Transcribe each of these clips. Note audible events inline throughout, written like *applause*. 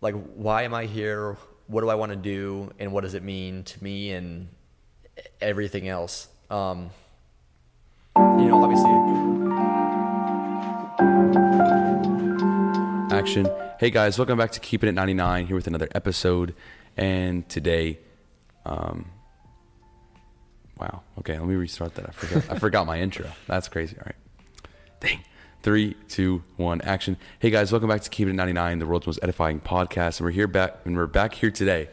like why am I here? What do I want to do, and what does it mean to me and everything else? Um, you know, obviously. Action. Hey guys, welcome back to Keeping It 99 here with another episode. And today, um, wow. Okay, let me restart that. I forgot. I forgot my intro. That's crazy. All right. Dang. Three, two, one, action. Hey guys, welcome back to Keeping It 99, the world's most edifying podcast. And we're here back, and we're back here today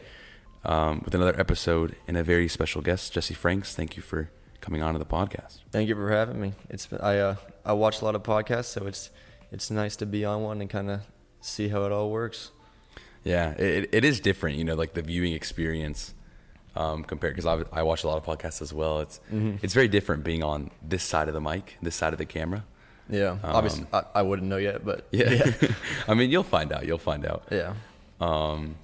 um, with another episode and a very special guest, Jesse Franks. Thank you for coming on to the podcast. Thank you for having me. It's I uh, I watch a lot of podcasts, so it's it's nice to be on one and kind of see how it all works. Yeah, it, it is different, you know, like the viewing experience um, compared because I, I watch a lot of podcasts as well. It's Mm-hmm. it's very different being on this side of the mic, this side of the camera. Yeah, obviously I, I wouldn't know yet, but Um, Yeah, yeah, *laughs* I mean, you'll find out. You'll find out. yeah. Um,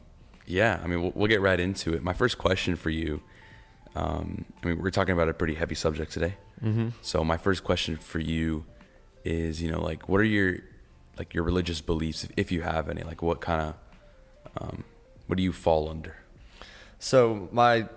yeah, I mean, we'll, we'll get right into it. My first question for you. Um, I mean, we're talking about a pretty heavy subject today. Mm-hmm. So my first question for you is, you know, like, what are your like your religious beliefs, if, if you have any? Like, what kind of um, what do you fall under? So my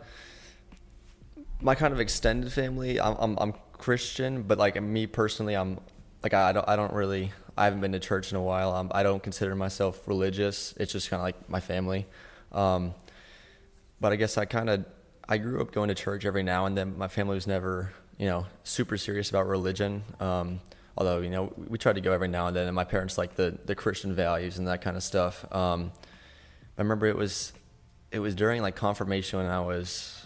my kind of extended family, I'm I'm, I'm Christian, but like me personally, I'm like I don't I don't really I haven't been to church in a while. Um, I don't consider myself religious. It's just kind of like my family. Um, but I guess I kind of I grew up going to church every now and then. My family was never you know super serious about religion. Um, although you know we tried to go every now and then, and my parents like the the Christian values and that kind of stuff. Um, I remember it was it was during like confirmation when I was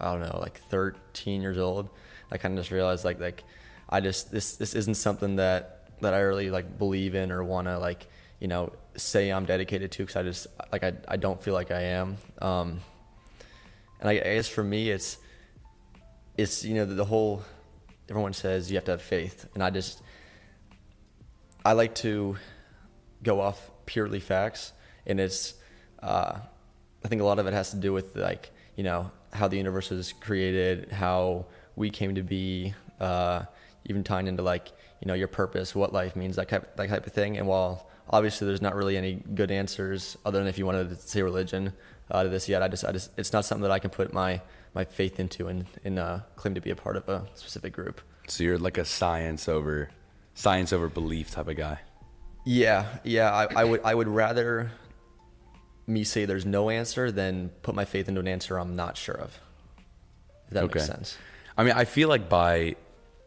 I don't know like 13 years old. I kind of just realized like like I just this this isn't something that that I really like believe in or want to like you know say I'm dedicated to because I just like I I don't feel like I am. Um, and I, I guess for me it's it's you know the, the whole everyone says you have to have faith and I just I like to go off purely facts and it's uh, I think a lot of it has to do with like you know how the universe was created, how we came to be, uh, even tying into like you know your purpose, what life means, that type that type of thing. And while obviously there's not really any good answers other than if you wanted to say religion uh, to this yet, I just I just it's not something that I can put my my faith into and and uh, claim to be a part of a specific group. So you're like a science over science over belief type of guy. Yeah, yeah. I, I would I would rather me say there's no answer than put my faith into an answer I'm not sure of. If that makes sense. I mean, I feel like by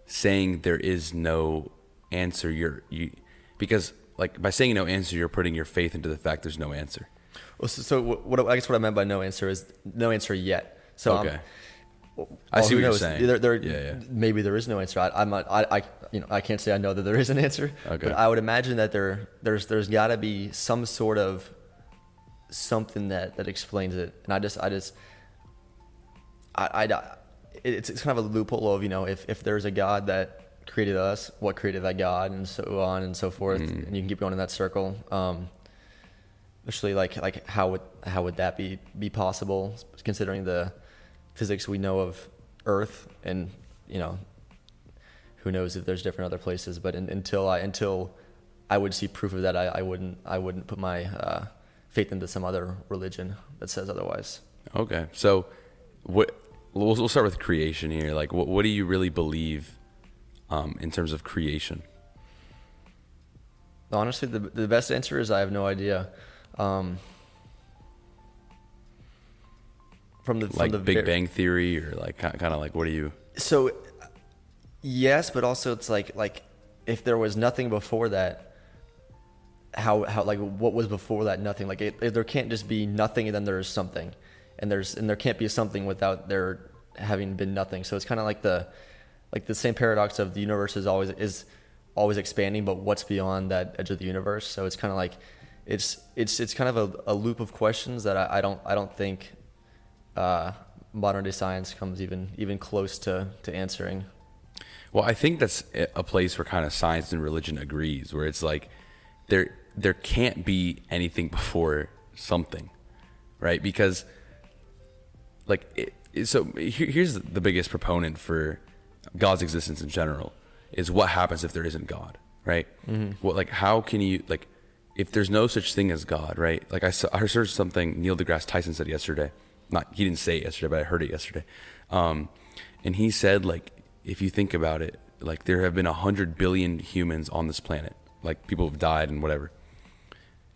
saying there is no answer, you're you because like by saying no answer, you're putting your faith into the fact there's no answer. Well, so, so what, I guess what I meant by no answer is no answer yet. So I'm- Okay. well, I see what you're saying. There, there, Yeah, yeah. Maybe there is no answer. I, I'm not. I, I, you know, I can't say I know that there is an answer. Okay. But I would imagine that there, there's, there's got to be some sort of something that that explains it. And I just, I just, I, I, it's it's kind of a loophole of you know if if there's a God that created us, what created that God, and so on and so forth, Mm. and you can keep going in that circle. Um, especially like like how would how would that be be possible considering the physics we know of Earth and you know who knows if there's different other places but in, until I until I would see proof of that I, I wouldn't I wouldn't put my uh, faith into some other religion that says otherwise. Okay, so what? We'll, we'll start with creation here. Like, what what do you really believe um, in terms of creation? Honestly, the the best answer is I have no idea. Um, from the from Like the Big ver- Bang Theory, or like kind of like what do you? so yes but also it's like like if there was nothing before that how how like what was before that nothing like it, it- there can't just be nothing and then there's something and there's and there can't be something without there having been nothing so it's kind of like the like the same paradox of the universe is always is always expanding but what's beyond that edge of the universe so it's kind of like it's it's it's kind of a, a loop of questions that I, I don't I don't think uh, modern day science comes even even close to to answering. Well, I think that's a place where kind of science and religion agrees, where it's like there there can't be anything before something, right? Because like it, it- so here, here's the biggest proponent for God's existence in general is what happens if there isn't God, right? What like how can you like if there's no such thing as God, right? Like I saw, I heard something Neil deGrasse Tyson said yesterday. Not he didn't say it yesterday, but I heard it yesterday. Um, and he said like if you think about it, like there have been a hundred billion humans on this planet. Like people have died and whatever.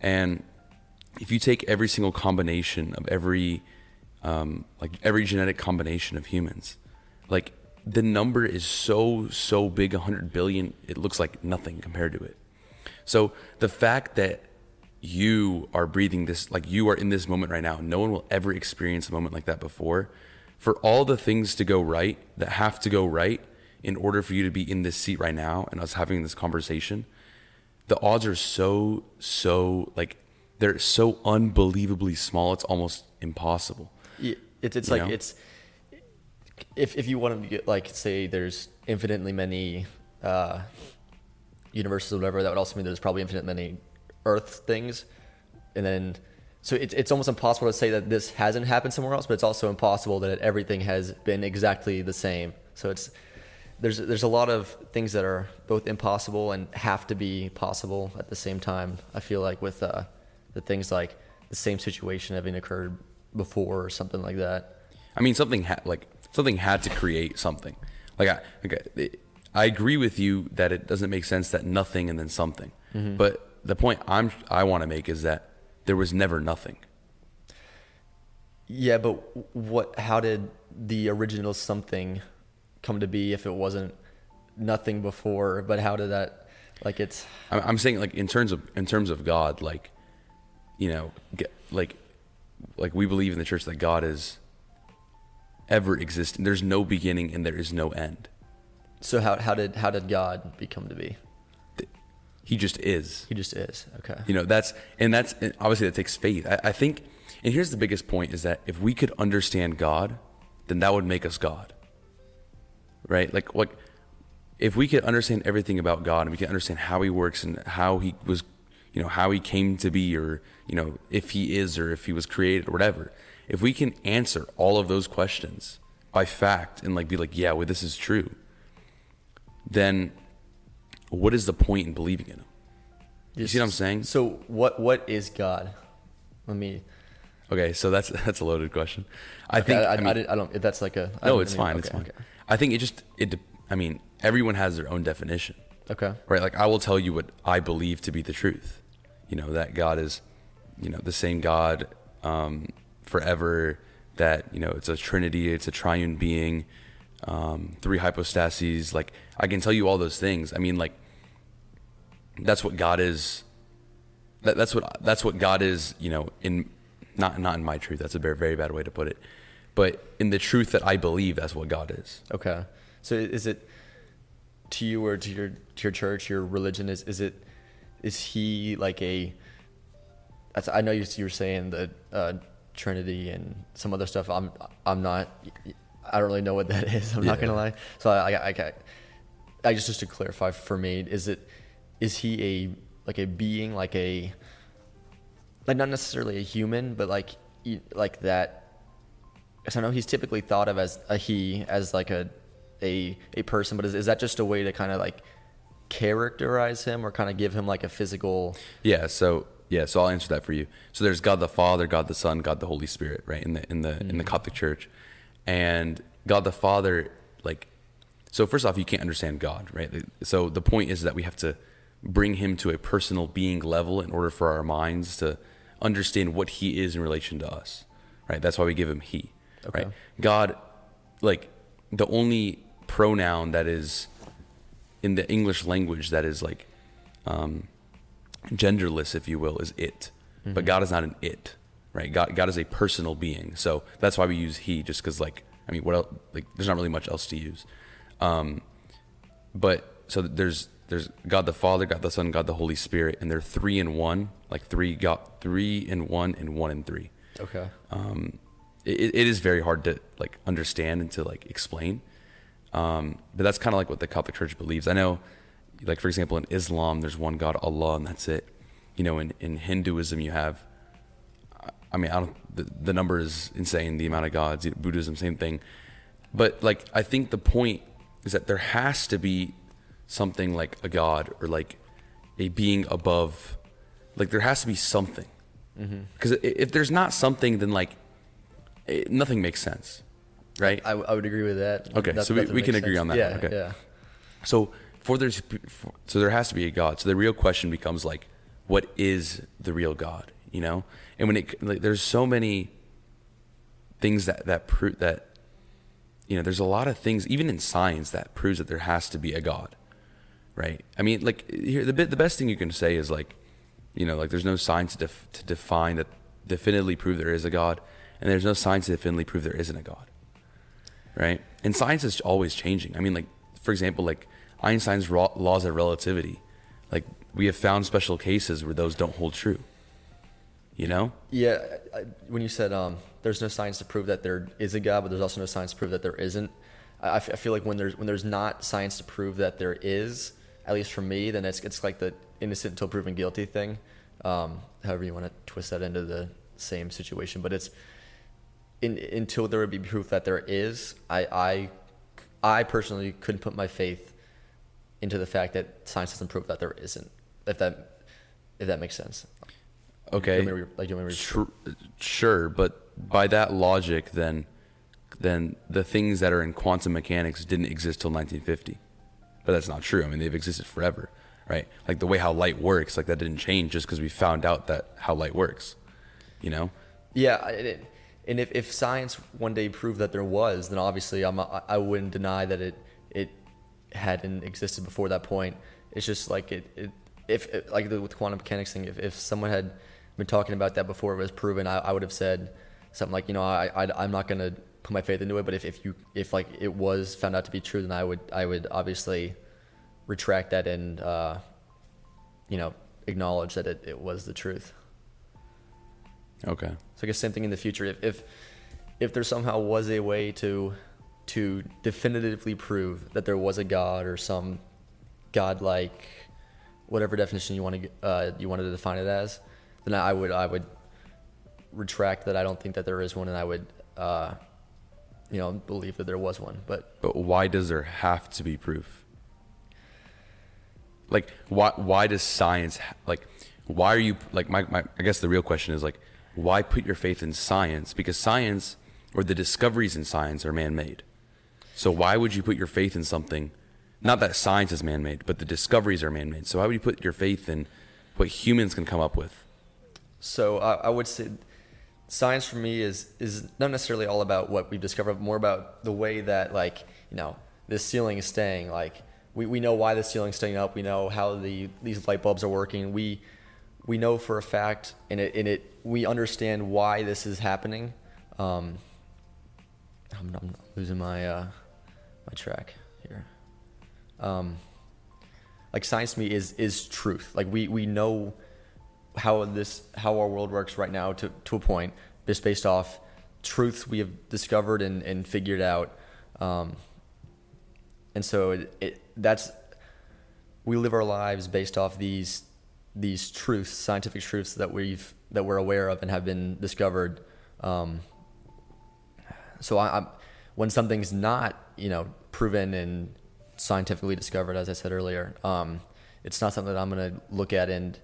And if you take every single combination of every um, like every genetic combination of humans, like the number is so so big 100 billion it looks like nothing compared to it. So the fact that you are breathing this like you are in this moment right now no one will ever experience a moment like that before. For all the things to go right that have to go right in order for you to be in this seat right now and us having this conversation the odds are so so like they're so unbelievably small it's almost impossible It's it's like know? it's if if you wanted to get like say there's infinitely many uh, universes or whatever, that would also mean there's probably infinite many Earth things, and then so it's it's almost impossible to say that this hasn't happened somewhere else, but it's also impossible that everything has been exactly the same. So it's there's there's a lot of things that are both impossible and have to be possible at the same time. I feel like with uh, the things like the same situation having occurred before or something like that. I mean, something had like something had to create something. Like I, like I, I agree with you that it doesn't make sense that nothing and then something. Mm-hmm. But the point I'm I want to make is that there was never nothing. Yeah, but what? How did the original something come to be if it wasn't nothing before? But how did that? Like it's I'm, I'm saying like in terms of in terms of God, like you know, get, like like we believe in the church that God is ever existing. There's no beginning and there is no end. so. How how did how did God become to be? He just is. He just is. Okay. You know, that's and that's and obviously that takes faith. I, I think, and here's the biggest point: is that if we could understand God, then that would make us God. Right? Like, like if we could understand everything about God and we can understand how He works and how He was, you know, how He came to be, or you know, if He is or if He was created or whatever. If we can answer all of those questions by fact and like be like, yeah, well, this is true, then what is the point in believing in Him? You see what I'm saying? So what what is God? Let me. Okay, so that's *laughs* that's a loaded question. I Okay, think I, I, I mean, I, don't. If that's like a. No, it's mean, fine. it's fine. okay. I think it just it. I mean, everyone has their own definition, Okay. right? Like I will tell you what I believe to be the truth. You know that God is, you know, the same God um, forever. That you know it's a Trinity. It's a triune being. Um, three hypostases. Like I can tell you all those things. I mean, like that's what God is. That, that's what that's what God is. You know, in not not in my truth. That's a very very bad way to put it. But in the truth that I believe, that's what God is. Okay. So is it to you or to your to your church, your religion? Is is it is he like a? I know you you were saying the uh, Trinity and some other stuff. I'm I'm not. I don't really know what that *laughs* is. I'm not gonna lie. So I I, I, I just just to clarify for me, is it is he a like a being like a like not necessarily a human, but like like that because I know he's typically thought of as a he, as like a a a person, but is, is that just a way to kind of like characterize him or kind of give him like a physical? Yeah. So yeah. So I'll answer that for you. So there's God the Father, God the Son, God the Holy Spirit, right? In the in the in the mm. Catholic Church, and God the Father, like, so first off, you can't understand God, right? So the point is that we have to bring Him to a personal being level in order for our minds to understand what He is in relation to us, right? That's why we give Him He, Okay. right? God, like, the only pronoun that is in the English language that is like um, genderless, if you will, is it. But God is not an it, right? God, God is a personal being. So that's why we use He, just because, like, I mean, what else? Like, there's not really much else to use. Um, but so there's there's God the Father, God the Son, God the Holy Spirit, and they're three in one, like three God, three in one, and one in three Okay. um, it, it is very hard to like understand and to like explain. Um, but that's kind of like what the Catholic Church believes. I know, like for example, in Islam, there's one God, Allah, and that's it. You know, in, in Hinduism, you have, I mean, I don't, the, the number is insane, the amount of gods. Buddhism, same thing. But like, I think the point is that there has to be something like a God or like a being above like there has to be something. Mm-hmm. Because if there's not something, then like it, nothing makes sense, right? I, I would agree with that. Okay, That- so we- we can makes agree sense. on that Yeah, okay. yeah. So for there's for, so there has to be a God. So the real question becomes like, what is the real God? You know, and when it like, there's so many things that that prove that you know there's a lot of things even in science that proves that there has to be a God, right? I mean, like here the bit the best thing you can say is like, you know, like there's no science to, def, to define that definitively prove there is a God, and there's no science to definitively prove there isn't a God right? And science is always changing. I mean, like for example, like Einstein's laws of relativity, like we have found special cases where those don't hold true. You know? Yeah, I, when you said um, there's no science to prove that there is a God, but there's also no science to prove that there isn't. I feel like when there's when there's not science to prove that there is, at least for me, then it's it's like the innocent until proven guilty thing. Um, however you want to twist that into the same situation, but it's in, until there would be proof that there is. I I I personally couldn't put my faith into the fact that science doesn't prove that there isn't. If that if that makes sense. Okay. Do you want me to re- like, do you want re- Tr- sure, but by that logic, then, then the things that are in quantum mechanics didn't exist till 1950. But that's not true. I mean, they've existed forever, right? Like the way how light works, like that didn't change just because we found out that how light works. You know? Yeah, I- it, and if, if science one day proved that there was, then obviously I'm I wouldn't deny that it it hadn't existed before that point. It's just like it, it if it, like the, with quantum mechanics thing, if, if someone had been talking about that before it was proven, I, I would have said something like, you know, I, I I'm not gonna put my faith into it, but if, if you if like it was found out to be true, then I would I would obviously retract that and uh, you know acknowledge that it, it was the truth. Okay. So I guess same thing in the future. If if if there somehow was a way to to definitively prove that there was a God or some godlike whatever definition you want to uh, you wanted to define it as, then I would I would retract that. I don't think that there is one, and I would uh, you know believe that there was one. But But why does there have to be proof? Like why why does science like why are you like my, my I guess the real question is like why put your faith in science because science or the discoveries in science are man-made. So why would you put your faith in something not that science is man-made, but the discoveries are man-made. So why would you put your faith in what humans can come up with? So I, I would say science for me is is not necessarily all about what we've discovered, but more about the way that like you know this ceiling is staying. Like we, we know why the ceiling's staying up. We know how the these light bulbs are working. We we know for a fact, and it and it we understand why this is happening. Um, I'm, I'm losing my uh, my track here. Um, like science to me is is truth. Like we we know how this how our world works right now to to a point just based off truths we have discovered and and figured out. Um, and so it, it that's we live our lives based off these these truths, scientific truths that we've that we're aware of and have been discovered. Um, so I, I'm when something's not you know proven and scientifically discovered, as I said earlier, um, it's not something that I'm gonna look at and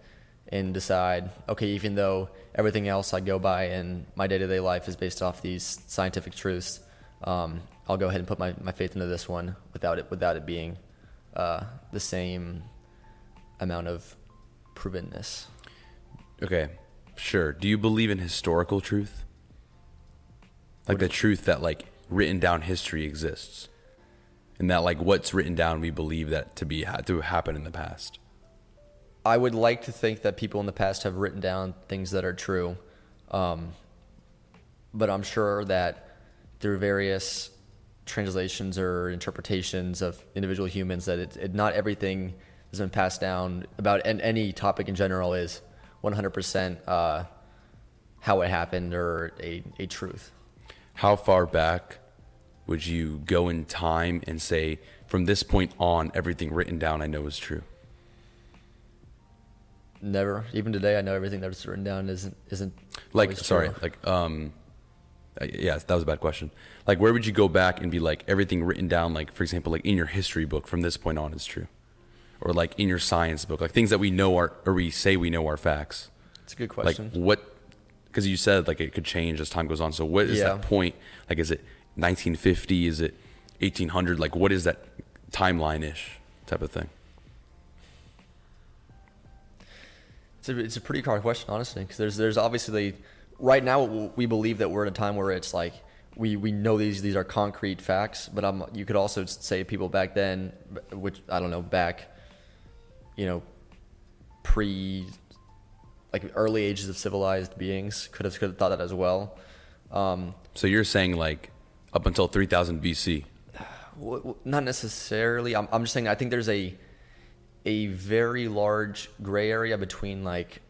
and decide. Okay, even though everything else I go by in my day to day life is based off these scientific truths, um, I'll go ahead and put my, my faith into this one without it without it being uh, the same amount of provenness. Okay, sure. Do you believe in historical truth? Like the truth that like written down history exists, and that like what's written down we believe that to be had to happen in the past. I would like to think that people in the past have written down things that are true, um, but I'm sure that through various translations or interpretations of individual humans, that it, it not everything has been passed down about and any topic in general is 100% uh, how it happened or a, a truth. How far back would you go in time and say from this point on everything written down I know is true? Never, even today, I know everything that's written down isn't isn't Like sorry, true. like um uh, yeah, that was a bad question. Like where would you go back and be like everything written down like for example like in your history book from this point on is true? Or like in your science book, like things that we know are or we say we know are facts. It's a good question. Like what? Because you said like it could change as time goes on. So what is Yeah. that point? Like, is it 1950? Is it 1800? Like, what is that timeline ish type of thing? It's a, it's a pretty hard question, honestly, because there's there's obviously right now we believe that we're in a time where it's like we, we know these these are concrete facts, but um you could also say people back then, which I don't know back, you know, pre like early ages of civilized beings could have could have thought that as well. Um, So you're saying like up until 3000 BC. w- w- not necessarily. I'm I'm just saying I think there's a a very large gray area between like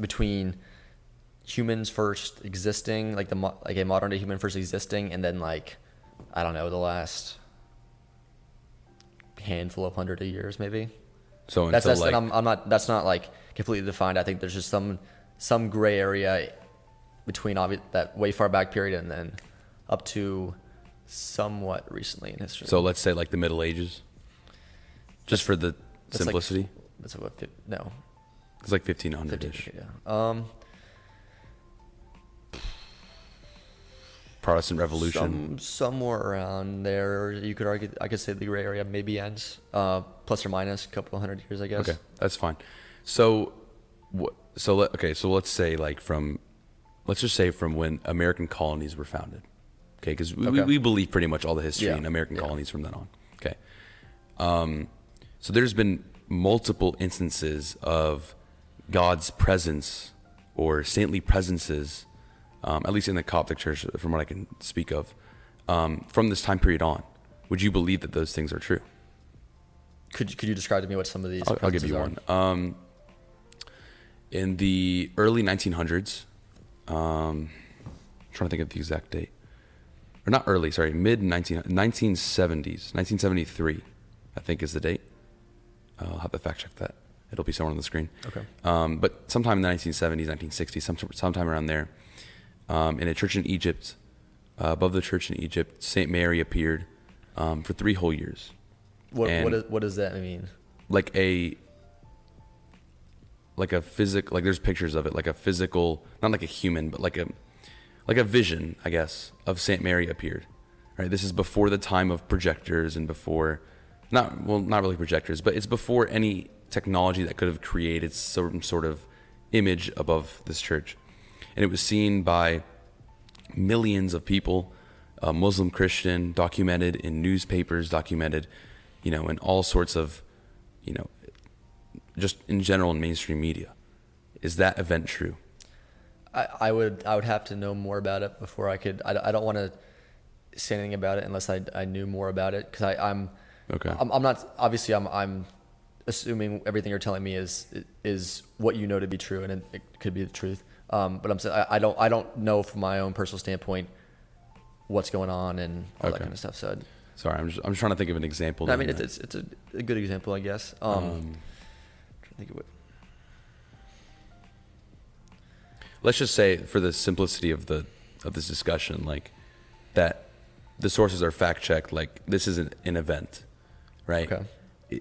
between humans first existing, like the mo- like a modern day human first existing, and then like I don't know the last handful of hundred of years maybe. So That's that's like I'm I'm not that's not like completely defined. I think there's just some some gray area between obvi- that way far back period and then up to somewhat recently in history. so let's say like the Middle Ages. Just for the That's like- simplicity, That's what no it's like 1500 fifteen. ish. Yeah. Um. Protestant Revolution. Some, somewhere around there, you could argue. I could say the gray area maybe ends, uh, plus or minus a couple hundred years, I guess. Okay, that's fine. So, wh- so let, okay, so let's say like from, let's just say from when American colonies were founded. Okay, because we, we, we believe pretty much all the history Yeah, in American yeah. colonies from then on. Okay, um, so there's been multiple instances of God's presence or saintly presences, um, at least in the Coptic Church, from what I can speak of, um, from this time period on. Would you believe that those things are true? Could you, could you describe to me what some of these? I'll, I'll give you presences one. Um, in the early 1900s, um, I'm trying to think of the exact date, or not early, sorry, mid 19, 1970s, 1973, I think is the date. I'll have to fact check that. It'll be somewhere on the screen. Okay. Um, but sometime in the 1970s, 1960s, some, sometime around there, um, in a church in Egypt, uh, above the church in Egypt, St. Mary appeared um, for three whole years. What and- what, is, what does that mean? like a like a physic like there's pictures of it like a physical not like a human but like a like a vision i guess of saint mary appeared right this is before the time of projectors and before not well not really projectors but it's before any technology that could have created some sort of image above this church and it was seen by millions of people, uh, Muslim, Christian, documented in newspapers, documented, you know, in all sorts of, you know, just in general in mainstream media. Is that event true? I, I would I would have to know more about it before I could. I, I don't want to say anything about it unless I, I knew more about it because I'm Okay. I'm, I'm not obviously I'm I'm assuming everything you're telling me is is what you know to be true and it, it could be the truth. Um, but I'm saying I, don't I don't know from my own personal standpoint what's going on and all that kind of stuff. So Sorry, I'm just I'm trying to think of an example. I mean it's it's, it's a, a good example I guess. Um, Um, trying to think of what. let's just say for the simplicity of the of this discussion like that the sources are fact checked like this is an, event right Okay. I-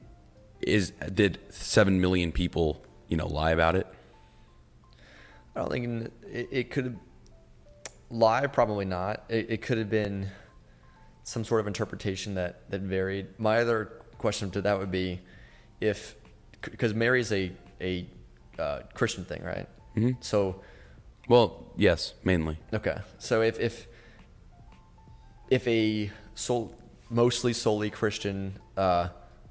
is did 7 million people you know lie about it I don't think it, it could live probably not. It, it could have been some sort of interpretation that that varied. My other question to that would be if because Mary's a a uh, Christian thing, right? Mhm. So well yes mainly okay, so if if if a sol- mostly solely Christian, uh,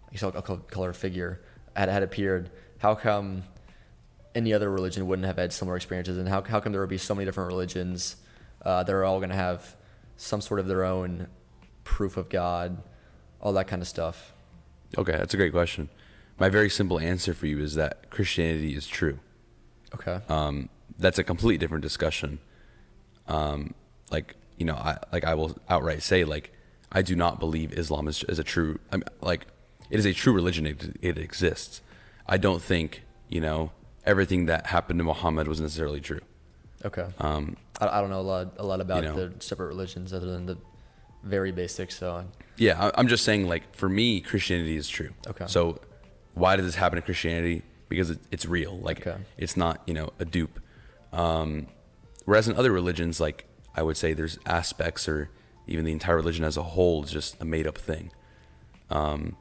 I guess I'll, I'll call, call her figure had had appeared, how come any other religion wouldn't have had similar experiences, and how how come there would be so many different religions uh, that are all going to have some sort of their own proof of God, all that kind of stuff? okay that's a great question my very simple answer for you is that christianity is true Okay. um, that's a completely different discussion. Um, like you know, I like I will outright say like I do not believe Islam is, is a true. I mean, like it is a true religion. It, it exists. I don't think you know everything that happened to Muhammad was necessarily true. Okay. Um, I, I don't know a lot a lot about you know. the separate religions other than the very basics. So Yeah, I- I'm just saying, like, for me, Christianity is true. Okay. So, why did this happen to Christianity? Because it, it's real. Like, Okay. it's not, you know, a dupe. Um, whereas in other religions, like, I would say there's aspects or even the entire religion as a whole is just a made up thing. Um,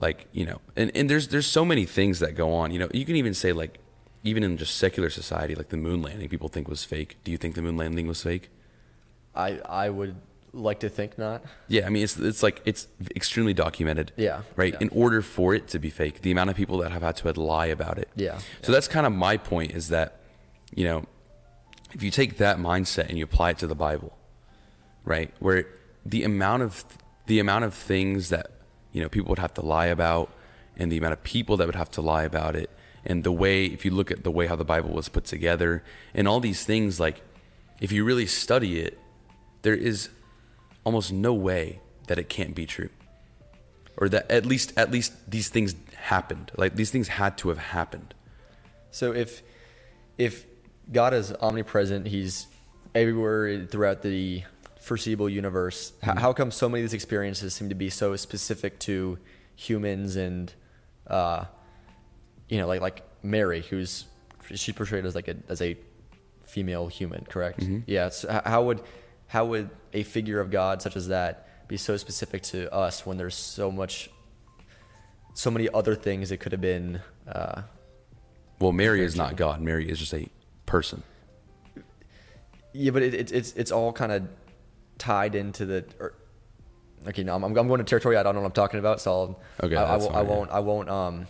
like, you know, and, and there's, there's so many things that go on. You know, you can even say, like, even in just secular society, like the moon landing, people think was fake. Do you think the moon landing was fake? I I would like to think not. Yeah, I mean it's it's like it's extremely documented. Yeah, Right. yeah. In order for it to be fake, the amount of people that have had to lie about it. Yeah, So that's kind of my point is that, you know, if you take that mindset and you apply it to the Bible, right, where the amount of the amount of things that you know people would have to lie about, and the amount of people that would have to lie about it, and the way if you look at the way how the Bible was put together, and all these things, like if you really study it, there is almost no way that it can't be true. Or that at least at least these things happened. Like these things had to have happened. So if if God is omnipresent, He's everywhere throughout the foreseeable universe. h- How come so many of these experiences seem to be so specific to humans and, uh, you know, like like Mary, who's she's portrayed as like a as a female human, correct? Yeah. So how would how would a figure of God such as that be so specific to us when there's so much, so many other things it could have been? Uh, well mary is not god mary is just a person Yeah, but it, it, it's it's all kind of tied into the. Or, okay, no, I'm, I'm going to territory I don't know what I'm talking about, so I'll, Okay, I, I, won't, I fine, yeah. won't. I won't. Um,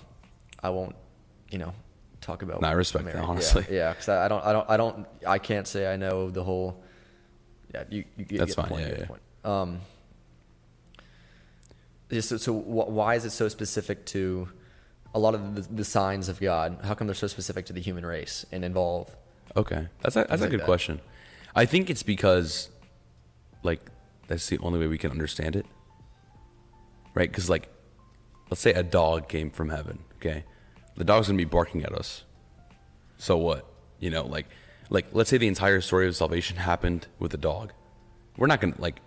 I won't. You know, talk about. No, I respect that, Mary. Yeah, honestly. Yeah, because I, I don't. I don't. I don't. I can't say I know the whole. Yeah, you. you get, That's fine, point, yeah, yeah. point. Um. So, so why is it so specific to a lot of the, the signs of God? How come they're so specific to the human race and involve? okay that's a, that's a good that. question i think it's because like that's the only way we can understand it. Right? Because like let's say a dog came from heaven okay? The dog's gonna be barking at us. So what? You know like like let's say the entire story of salvation happened with a dog. We're not gonna like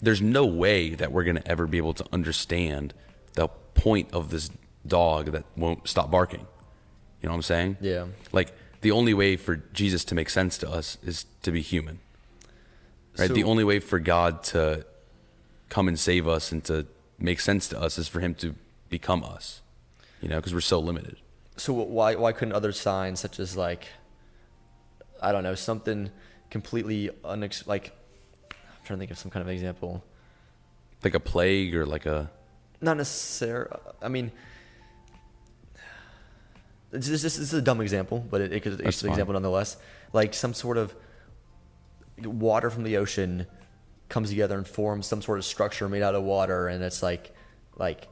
there's no way that we're gonna ever be able to understand the point of this dog that won't stop barking. You know what i'm saying? Yeah. like the only way for jesus to make sense to us is to be human right the only way for god to come and save us and to make sense to us is for him to become us you know because we're so limited So why why couldn't other signs such as like I don't know something completely unex like I'm trying to think of some kind of example. like a plague or like a Not necessarily. I mean, this, is a dumb example, but it, it That's it's an fine. example nonetheless. Like some sort of water from the ocean comes together and forms some sort of structure made out of water, and it's like like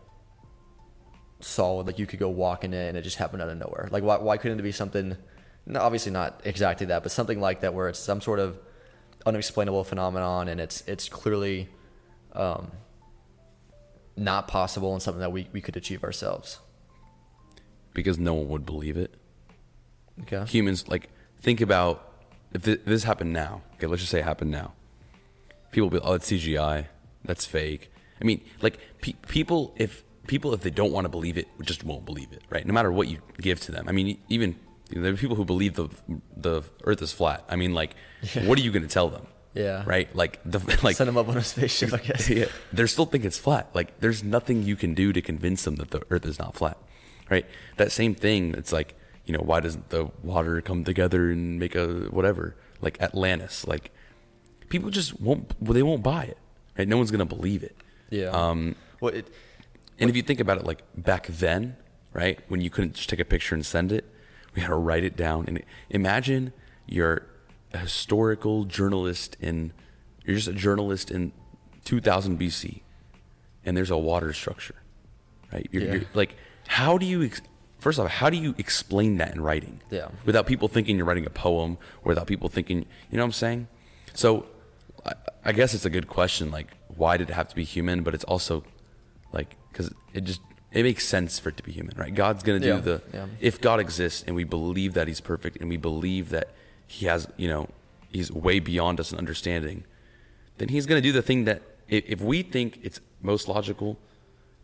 solid. Like you could go walk in it, and it just happened out of nowhere. Like why why couldn't it be something? No, obviously not exactly that, but something like that, where it's some sort of unexplainable phenomenon, and it's it's clearly um, not possible and something that we, we could achieve ourselves. because no one would believe it Okay. humans like think about if this happened now okay let's just say it happened now people will be oh it's cgi that's fake i mean like pe- people if people if they don't want to believe it just won't believe it right no matter what you give to them i mean even you know, there are people who believe the the earth is flat i mean like what are you going to tell them Yeah. right like the *laughs* like Send them up on a spaceship, I guess. *laughs* yeah, they still think it's flat. Like there's nothing you can do to convince them that the Earth is not flat, right? That same thing. It's like you know why doesn't the water come together and make a whatever like Atlantis? Like people just won't. Well, they won't buy it. Right? No one's gonna believe it. Yeah. Um, well, it, and if you think about it, like back then, right, when you couldn't just take a picture and send it, we had to write it down. And imagine you're a historical journalist in, you're just a journalist in 2000 BC, and there's a water structure, right? You're, Yeah. you're like, how do you, ex- first off, how do you explain that in writing? Yeah. Without people thinking you're writing a poem, or without people thinking, you know what I'm saying? So, I, I guess it's a good question. Like, why did it have to be human? But it's also like because it just it makes sense for it to be human right god's gonna do Yeah, the yeah. if god exists and we believe that he's perfect and we believe that he has you know he's way beyond us in understanding then he's going to do the thing that if, if we think it's most logical,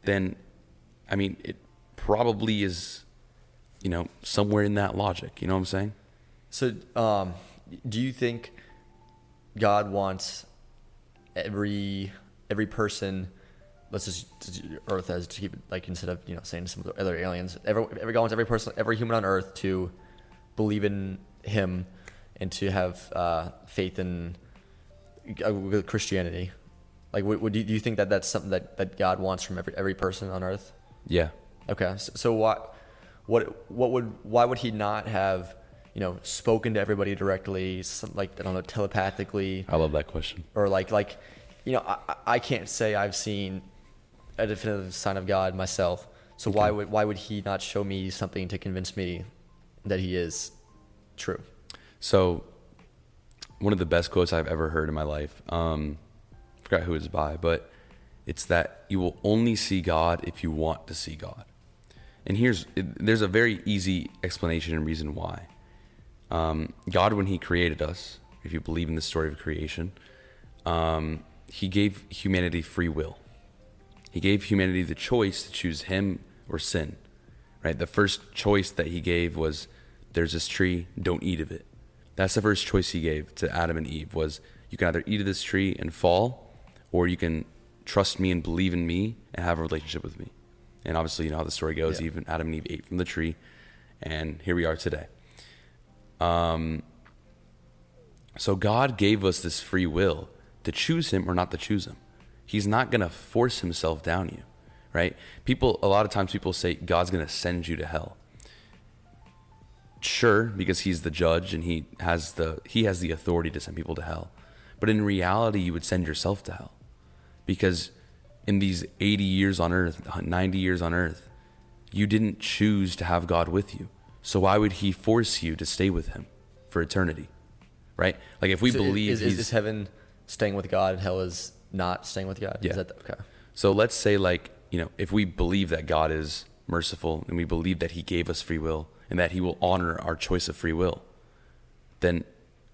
then I mean it probably is, you know, somewhere in that logic. You know what I'm saying? So, um, do you think God wants every every person? Let's just, Earth as to keep it like instead of you know saying some of the other aliens. Every, every God wants every person, every human on Earth to believe in Him and to have uh, faith in uh, Christianity. Like, would, would you, do you think that that's something that, that God wants from every every person on Earth? Yeah. Okay, so, so what, what, what would, why would he not have, you know, spoken to everybody directly, some, like I don't know, telepathically, I love that question. or like, like, you know, I, I- I can't say I've seen a definitive sign of God myself. So why would, why would he not show me something to convince me that he is true? So, one of the best quotes I've ever heard in my life. Um, forgot who it's by, but it's that you will only see God if you want to see God. And here's there's a very easy explanation and reason why. Um, God, when He created us, if you believe in the story of creation, um, He gave humanity free will. He gave humanity the choice to choose Him or sin. Right. The first choice that He gave was, "There's this tree, don't eat of it." That's the first choice He gave to Adam and Eve was, "You can either eat of this tree and fall, or you can trust me and believe in me and have a relationship with me." And obviously, you know how the story goes. Yeah. Even Adam and Eve ate from the tree, and here we are today. Um, so God gave us this free will to choose Him or not to choose Him. He's not going to force Himself down you, right? People, a lot of times, people say God's going to send you to hell. Sure, because He's the judge and He has the He has the authority to send people to hell. But in reality, you would send yourself to hell, because in these 80 years on earth, 90 years on earth, you didn't choose to have God with you. So why would he force you to stay with him for eternity? Right? Like if we So believe is, is, is heaven staying with God and hell is not staying with God? Yeah. Is that okay? So let's say like, you know, if we believe that God is merciful and we believe that he gave us free will and that he will honor our choice of free will, then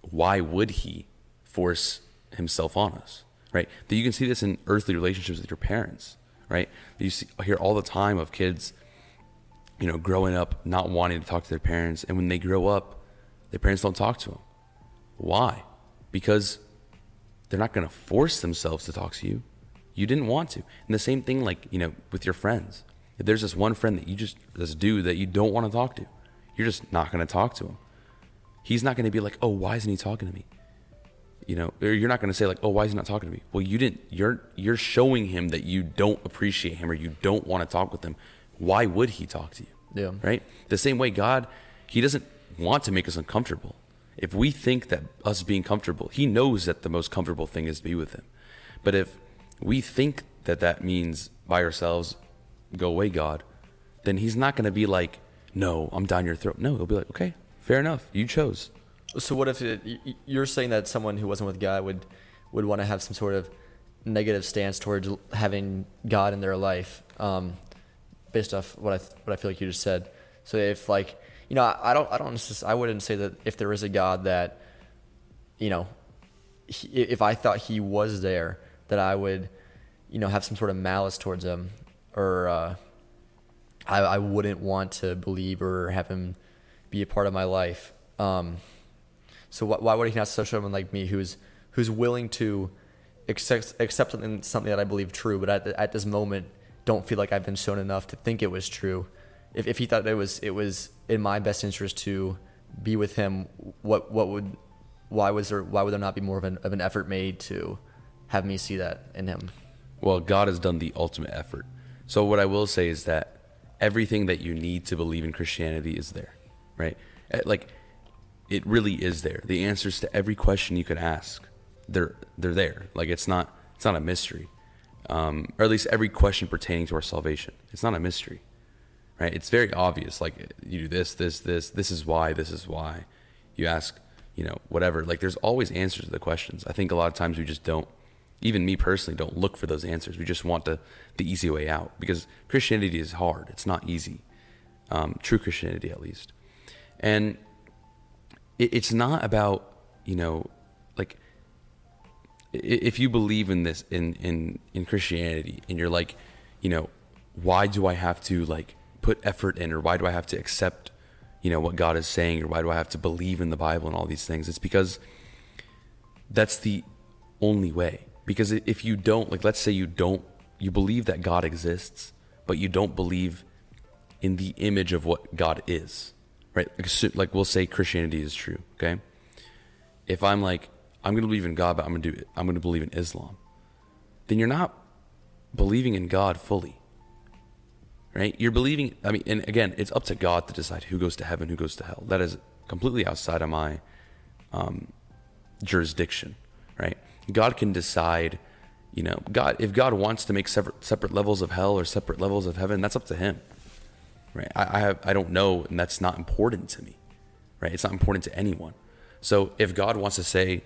why would he force himself on us? Right? That you can see this in earthly relationships with your parents, right? You see, hear all the time of kids, you know, growing up not wanting to talk to their parents, and when they grow up, their parents don't talk to them. Why? Because they're not going to force themselves to talk to you. You didn't want to. And the same thing, like, you know, with your friends. If there's this one friend that you just, this dude that you don't want to talk to, you're just not going to talk to him. He's not going to be like, oh, why isn't he talking to me? You know, or you're not going to say like, oh, why is he not talking to me? Well, you didn't. You're you're showing him that you don't appreciate him or you don't want to talk with him. Why would he talk to you? Yeah. Right. The same way God, He doesn't want to make us uncomfortable. If we think that us being comfortable, He knows that the most comfortable thing is to be with Him. But if we think that that means by ourselves, go away, God, then He's not going to be like, no, I'm down your throat. No, He'll be like, okay, fair enough. You chose. So what if it, you're saying that someone who wasn't with God would would want to have some sort of negative stance towards having God in their life, um, based off what I what I feel like you just said. So if like you know I, I don't I don't I wouldn't say that if there is a God that you know he, if I thought he was there that I would you know have some sort of malice towards him or uh, I, I wouldn't want to believe or have him be a part of my life. Um, so wh- why would he not show someone like me who's who's willing to accept accept something something that I believe true, but at at this moment don't feel like I've been shown enough to think it was true. If if he thought it was it was in my best interest to be with him, what what would why was there why would there not be more of an of an effort made to have me see that in him? Well, God has done the ultimate effort. So what I will say is that everything that you need to believe in Christianity is there, right? Eh, Like it really is there. The answers to every question you could ask, they're they're there. Like it's not it's not a mystery, um, or at least every question pertaining to our salvation. It's not a mystery, right? It's very obvious. Like you do this, this, this. This is why. This is why. You ask, you know, whatever. Like there's always answers to the questions. I think a lot of times we just don't. Even me personally, don't look for those answers. We just want the the easy way out because Christianity is hard. It's not easy. Um, true Christianity, at least, and it, it's not about you know like if you believe in this in in in Christianity and you're like, you know, why do I have to like put effort in or why do I have to accept, you know, what God is saying or why do I have to believe in the Bible and all these things? It's because that's the only way. Because if you don't, like, let's say you don't, you believe that God exists, but you don't believe in the image of what God is, right? Like, like we'll say Christianity is true, okay? If I'm like, I'm going to believe in God, but I'm going to do, it, I'm going to believe in Islam, then you're not believing in God fully, right? You're believing. I mean, and again, it's up to God to decide who goes to heaven, who goes to hell. That is completely outside of my um, jurisdiction, right? God can decide. You know, God. If God wants to make separate separate levels of hell or separate levels of heaven, that's up to Him, right? I, I have I don't know, and that's not important to me, right? It's not important to anyone. So if God wants to say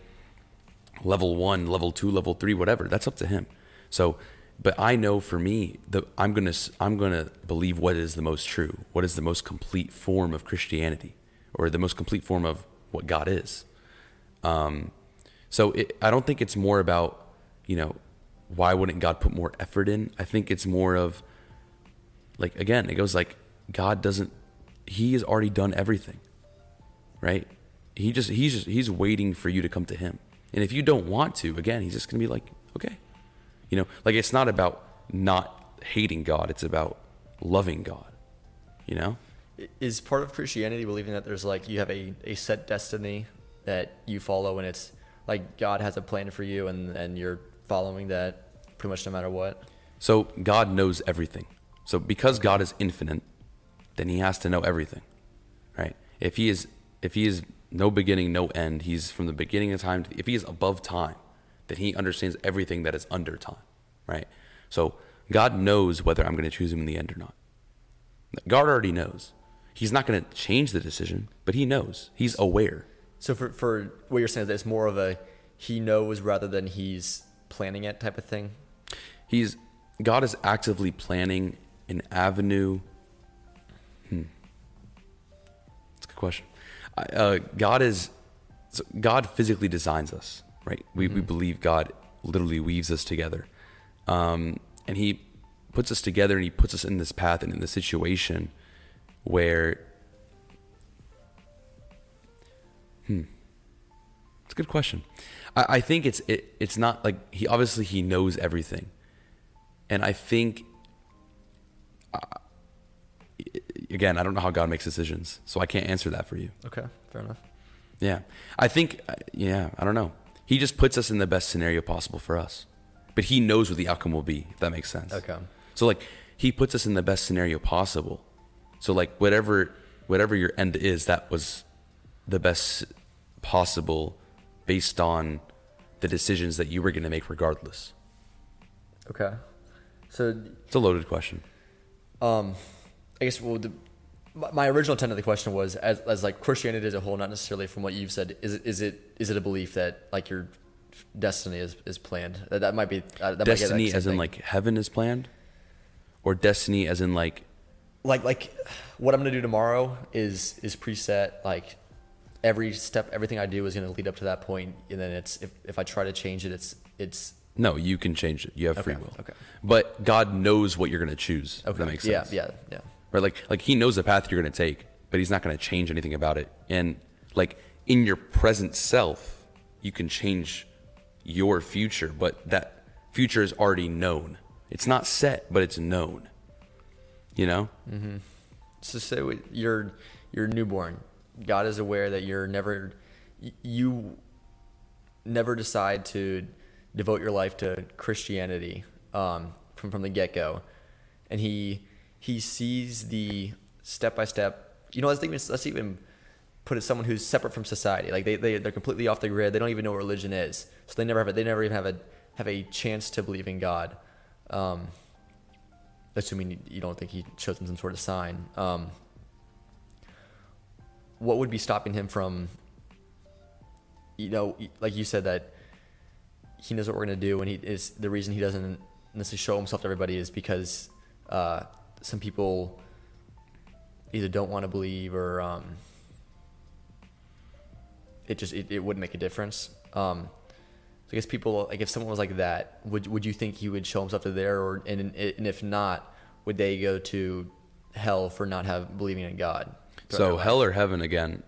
level one, level two, level three, whatever, that's up to Him. So, but I know for me, the I'm gonna I'm gonna believe what is the most true, what is the most complete form of Christianity, or the most complete form of what God is. Um, so it, I don't think it's more about, you know, why wouldn't God put more effort in? I think it's more of, like, again, it goes like, God doesn't, He has already done everything, right? He just, He's just, He's waiting for you to come to Him. And if you don't want to, again, He's just going to be like, okay. You know, like, it's not about not hating God, it's about loving God, you know? Is part of Christianity believing that there's like you have a, a set destiny that you follow and it's like God has a plan for you and, and you're following that pretty much no matter what? So God knows everything. So because God is infinite, then he has to know everything. Right? If he is if he is no beginning, no end, he's from the beginning of time to, if he is above time, then he understands everything that is under time. Right? So God knows whether I'm going to choose him in the end or not. God already knows. He's not going to change the decision, but he knows. He's aware. So for, for what you're saying is that it's more of a he knows rather than he's planning it type of thing? He's God is actively planning an avenue. Good question. Uh, God is God physically designs us, right? We we believe God literally weaves us together, um, and He puts us together, and He puts us in this path and in this situation where. Hmm. It's a good question. I, I think it's it, it's not like he obviously he knows everything, and I think again I don't know how God makes decisions, so I can't answer that for you. Okay, fair enough. Yeah, I think uh, yeah I don't know. He just puts us in the best scenario possible for us, but he knows what the outcome will be. If that makes sense. Okay. So like he puts us in the best scenario possible. So like whatever whatever your end is, that was the best possible based on the decisions that you were going to make regardless. Okay. So It's a loaded question. um, I guess well, the, my- original intent of the question was as, as like Christianity as a whole, not necessarily from what you've said. Is it is it is it a belief that like your destiny is, is planned? That, that might be uh, that might destiny same as in thing. like heaven is planned or destiny as in like like like what I'm gonna do tomorrow is is preset. Like every step, everything I do is gonna lead up to that point, and then it's if, if I try to change it, it's it's no, you can change it. You have free will. okay. But God knows what you're going to choose. If okay. that makes sense. Yeah, yeah, yeah. Right? Like like he knows the path you're going to take, but he's not going to change anything about it. And like in your present self, you can change your future, but that future is already known. It's not set, but it's known. You know? Mm-hmm. So say you're you're newborn. God is aware that you're never you never decide to devote your life to Christianity um, from from the get go, and he he sees the step by step. You know, let's even let's even put it someone who's separate from society. Like they they they're completely off the grid. They don't even know what religion is. So they never have they never even have a have a chance to believe in God. Um, assuming you- you don't think he shows them some sort of sign. Um, what would be stopping him from, you know, like you said that he knows what we're gonna do, and he is the reason he doesn't necessarily show himself to everybody is because uh, some people either don't want to believe or um, it just it, it wouldn't make a difference. Um, I guess people like if someone was like that, would would you think he would show himself to there, or and and if not, would they go to hell for not have believing in God? So hell or heaven again?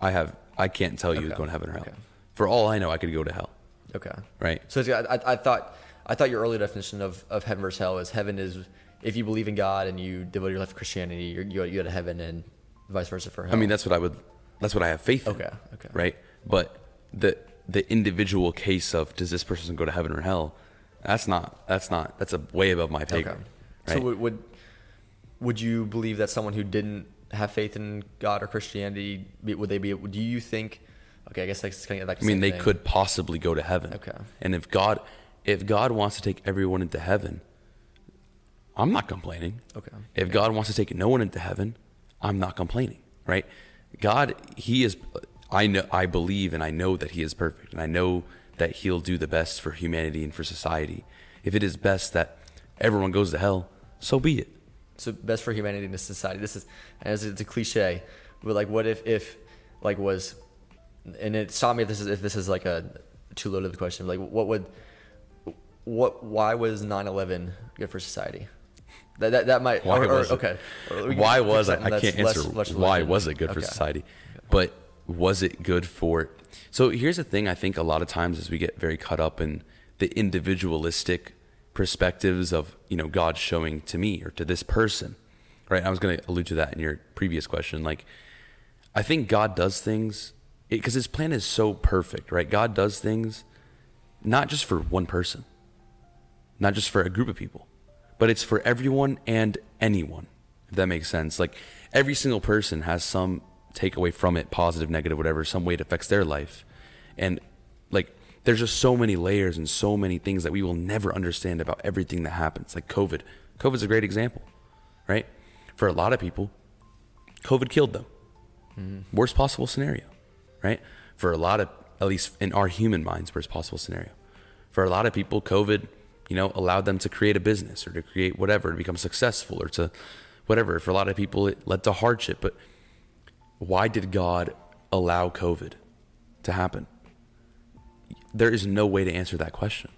I have I can't tell you Okay. going to heaven or hell. Okay. For all I know, I could go to hell. Okay. Right. So I, I thought I thought your earlier definition of, of heaven versus hell is heaven is if you believe in God and you devote your life to Christianity, you're, you go- you go to heaven, and vice versa for hell. I mean, that's what I would. That's what I have faith in. Okay, okay. Right. But the the individual case of does this person go to heaven or hell? That's not. That's not. That's a way above my pay okay. grade. So would, would would you believe that someone who didn't have faith in God or Christianity would they be? Do you think? Okay, I guess that's kind of like. I mean, they thing. could possibly go to heaven. Okay. And if God, if God wants to take everyone into heaven, I'm not complaining. Okay. If God wants to take no one into heaven, I'm not complaining. Right? God, He is. I know. I believe and I know that He is perfect, and I know that He'll do the best for humanity and for society. If it is best that everyone goes to hell, so be it. so best for humanity and society. This is as it's a cliche, but like, what if if like was, and it stop me if this is if this is like a too loaded of question. Like, what would, what why was 9/11 good for society? That that, that might Why or, or- was it? okay. Or why was I? I can't answer less why was it good for society, but was it good for? So here's the thing: I think a lot of times as we get very caught up in the individualistic perspectives of you know God showing to me or to this person, right? I was going to allude to that in your previous question. Like, I think God does things because His plan is so perfect, right? God does things not just for one person, not just for a group of people, but it's for everyone and anyone, if that makes sense. Like every single person has some takeaway from it, positive, negative, whatever, some way it affects their life. And like there's just so many layers and so many things that we will never understand about everything that happens. Like COVID. COVID's a great example, right? For a lot of people, COVID killed them. Mm-hmm. Worst possible scenario, right? For a lot of, at least in our human minds, worst possible scenario. For a lot of people, COVID, you know, allowed them to create a business or to create whatever, to become successful or to whatever. For a lot of people, it led to hardship. But why did God allow COVID to happen? There is no way to answer that question.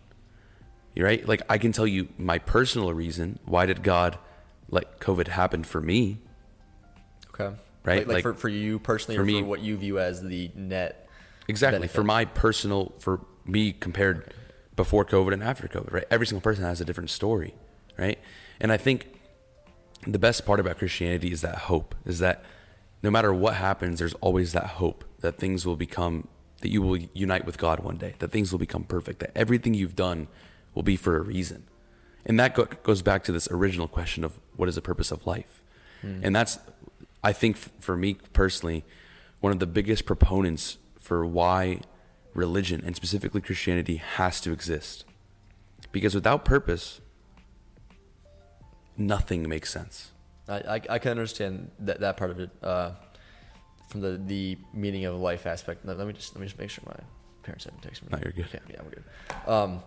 You're right? Like, I can tell you my personal reason. Why did God let COVID happen for me? Okay. Right, Like, like, like, for, for you personally, for or me- for what you view as the net. Exactly. benefit. For my personal, for me compared before COVID and after COVID, right? Every single person has a different story, right? And I think the best part about Christianity is that hope, is that no matter what happens, there's always that hope that things will become, that you will unite with God one day, that things will become perfect, that everything you've done will be for a reason. And that go- goes back to this original question of what is the purpose of life? Hmm. And that's, I think, f- for me personally, one of the biggest proponents for why religion and specifically Christianity has to exist. Because without purpose, nothing makes sense. I, I, I can understand that, that part of it uh, from the, the meaning of life aspect. Let, me just let me just make sure my parents haven't texted me. No, you're good. Okay, yeah, I'm good. Um,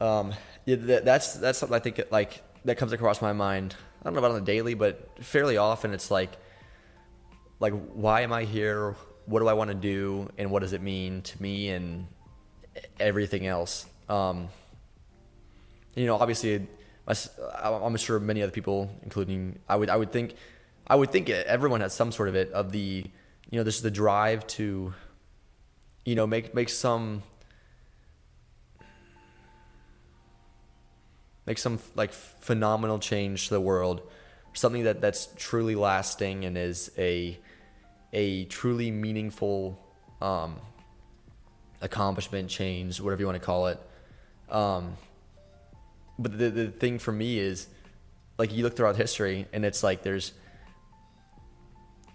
um, yeah, that, that's that's something I think it, like that comes across my mind. I don't know about on the daily, but fairly often it's like, like why am I here? What do I want to do? And what does it mean to me and everything else? Um, you know, obviously, I'm sure many other people, including I would, I would think, I would think everyone has some sort of it of the, you know, this is the drive to, you know, make make some, make some like phenomenal change to the world, something that that's truly lasting and is a, a truly meaningful, um, accomplishment, change, whatever you want to call it. Um, but the the thing for me is like you look throughout history and it's like there's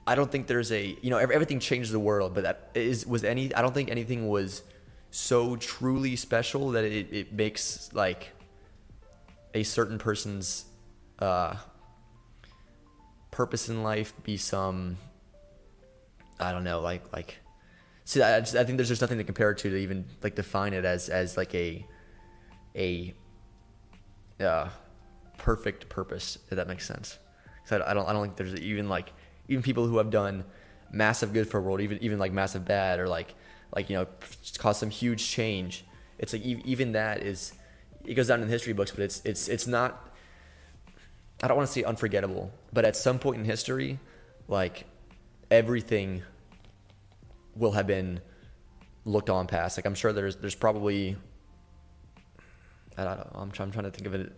I don't think there's a you know everything changes the world but that is was any I don't think anything was so truly special that it, it makes like a certain person's uh, purpose in life be some I don't know like like see I, just, I think there's just nothing to compare it to to even like define it as as like a a uh, perfect purpose if that makes sense 'Cause I, I don't I don't think there's even like even people who have done massive good for a world even even like massive bad or like like you know caused some huge change. It's like even that is it goes down in the history books, but it's it's it's not. I don't want to say unforgettable, but at some point in history, like everything will have been looked on past. Like I'm sure there's there's probably I don't know. I'm trying, I'm trying to think of it.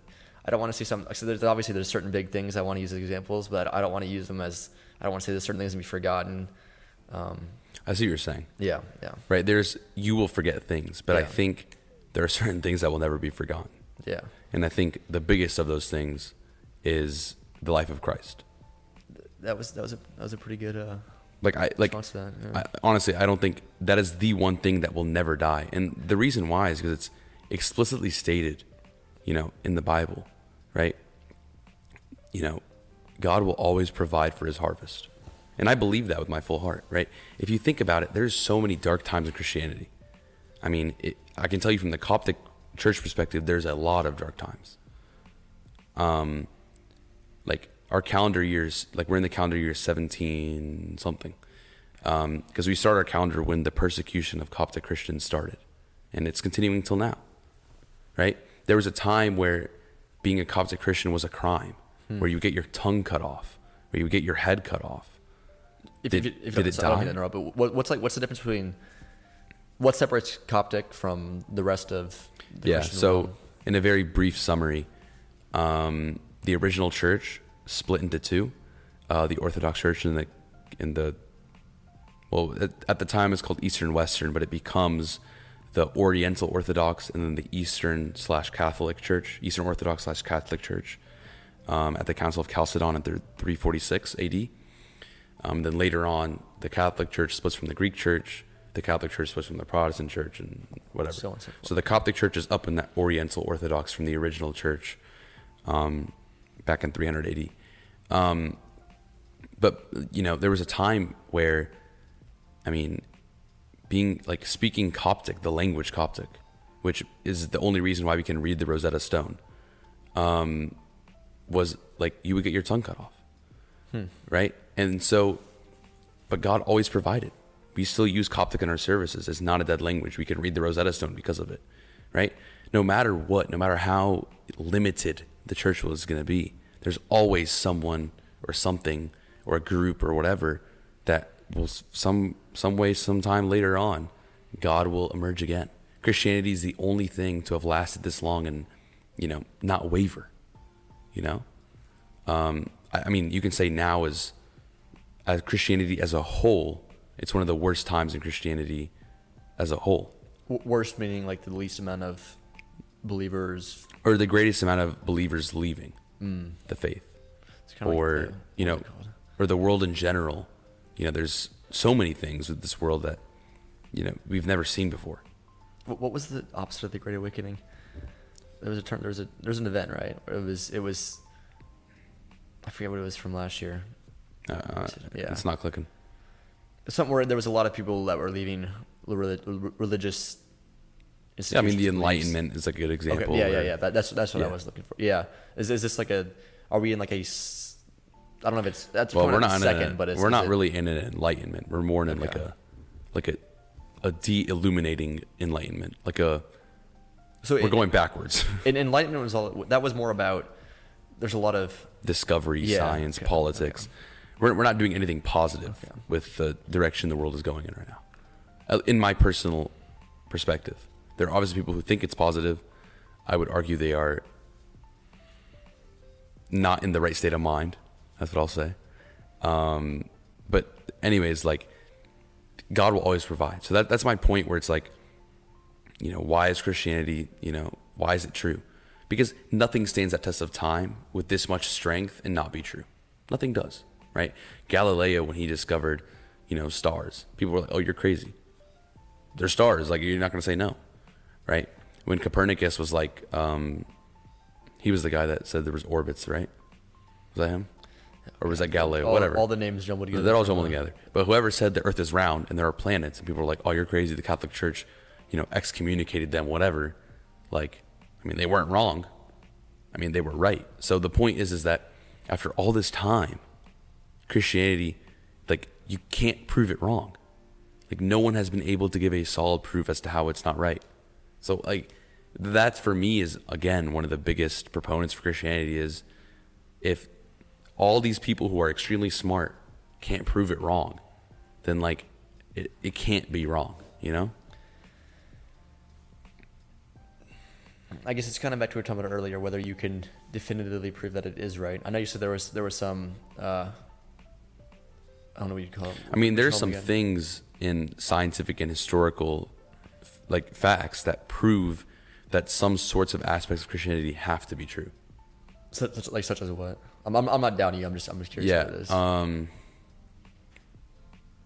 I don't want to see some. So there's obviously there's certain big things I want to use as examples, but I don't want to use them as I don't want to say there's certain things to be forgotten. Um, I see what you're saying. yeah, yeah, Right? There's you will forget things, but I think there are certain things that will never be forgotten. yeah. And I think the biggest of those things is the life of Christ. That was that was a that was a pretty good uh, Like I like to that. Yeah. I, honestly, I don't think that is the one thing that will never die. And the reason why is because it's explicitly stated, you know, in the Bible, right? You know, God will always provide for his harvest. And I believe that with my full heart, right? If you think about it, there's so many dark times in Christianity. I mean, it, I can tell you from the Coptic church perspective, there's a lot of dark times. Um, like our calendar years, like we're in the calendar year 17 something. Because we start our calendar when the persecution of Coptic Christians started, and it's continuing till now, right? There was a time where being a Coptic Christian was a crime, where you get your tongue cut off, where you get your head cut off. if, did- if, if, did it so I don't mean die? interrupt, but what, what's like what's the difference between what separates Coptic from the rest of the yeah. Christian So, world? in a very brief summary, um, the original church split into two: uh, the Orthodox Church and the in the well, at, at the time it's called Eastern Western, but it becomes the Oriental Orthodox and then the Eastern slash Catholic Church, Eastern Orthodox slash Catholic Church, um, at the Council of Chalcedon the 346 AD. Um, then later on, the Catholic Church splits from the Greek Church. The Catholic Church splits from the Protestant Church, and whatever. So and so. So the Coptic Church is up in that Oriental Orthodox from the original church, um, back in 380. Um, but you know, there was a time where, I mean, being like speaking Coptic, the language Coptic, which is the only reason why we can read the Rosetta Stone, um, was like you would get your tongue cut off, right? And so, but God always provided. We still use Coptic in our services. It's not a dead language. We can read the Rosetta Stone because of it, right? No matter what, no matter how limited the church was going to be, there's always someone or something or a group or whatever that will some some way sometime later on God will emerge again. Christianity is the only thing to have lasted this long and you know not waver. You know, um, I, I mean, you can say now is as Christianity as a whole, it's one of the worst times in Christianity as a whole, W- worst meaning like the least amount of believers. or the greatest amount of believers leaving the faith, like or the- you know, what's it called? or the world in general. You know, there's so many things with this world that you know we've never seen before. What, was the opposite of the Great Awakening? There was a term. There was a there was an event, right? It was it was. I forget what it was from last year. Uh, Yeah. it's not clicking. Something where there was a lot of people that were leaving religious. Yeah, I mean, the. Enlightenment is like a good example. Okay, yeah, yeah, yeah. That, that's that's what I was looking for. Yeah, is is this like a? Are we in like a? I don't know if it's that's Well, probably we're not second, a, but it's, we're not it- really in an enlightenment. We're more in like a like a a de-illuminating enlightenment. Like a So we're it- going backwards. *laughs* And enlightenment was all that was more about. There's a lot of Discovery, Yeah, science, okay, politics. We're we're not doing anything positive Okay. with the direction the world is going in right now. Uh, In my personal perspective, there are obviously people who think it's positive. I would argue they are not in the right state of mind. That's what I'll say. Um, but anyways, like God will always provide. So that that's my point where it's like, you know, why is Christianity, you know, why is it true? Because nothing stands that test of time with this much strength and not be true. Nothing does, right? Galileo, when he discovered, you know, stars, people were like, "Oh, you're crazy. They're stars. Like you're not going to say no, right?" When Copernicus was like, um, he was the guy that said there was orbits, right? Was that him, or was that Galileo? all, Whatever. all the names jumbled together. They're all jumbled together. But whoever said the Earth is round and there are planets, and people were like, "Oh, you're crazy." The Catholic Church, you know, excommunicated them. Whatever. Like, I mean, they weren't wrong. I mean, they were right. So the point is, is that after all this time, Christianity, like, you can't prove it wrong. Like no one has been able to give a solid proof as to how it's not right. So like that for me is again one of the biggest proponents for Christianity is if all these people who are extremely smart can't prove it wrong, then like it, it can't be wrong, you know? I guess it's kind of back to what we were talking about earlier, whether you can definitively prove that it is right. I know you said there was there was some uh, I don't know what you call it. I mean, there's some again? things in scientific and historical like facts that prove that some sorts of aspects of Christianity have to be true. Such, such- like such as what? I'm, I'm, I'm not doubting you. I'm just I'm just curious what it is. Yeah. Um,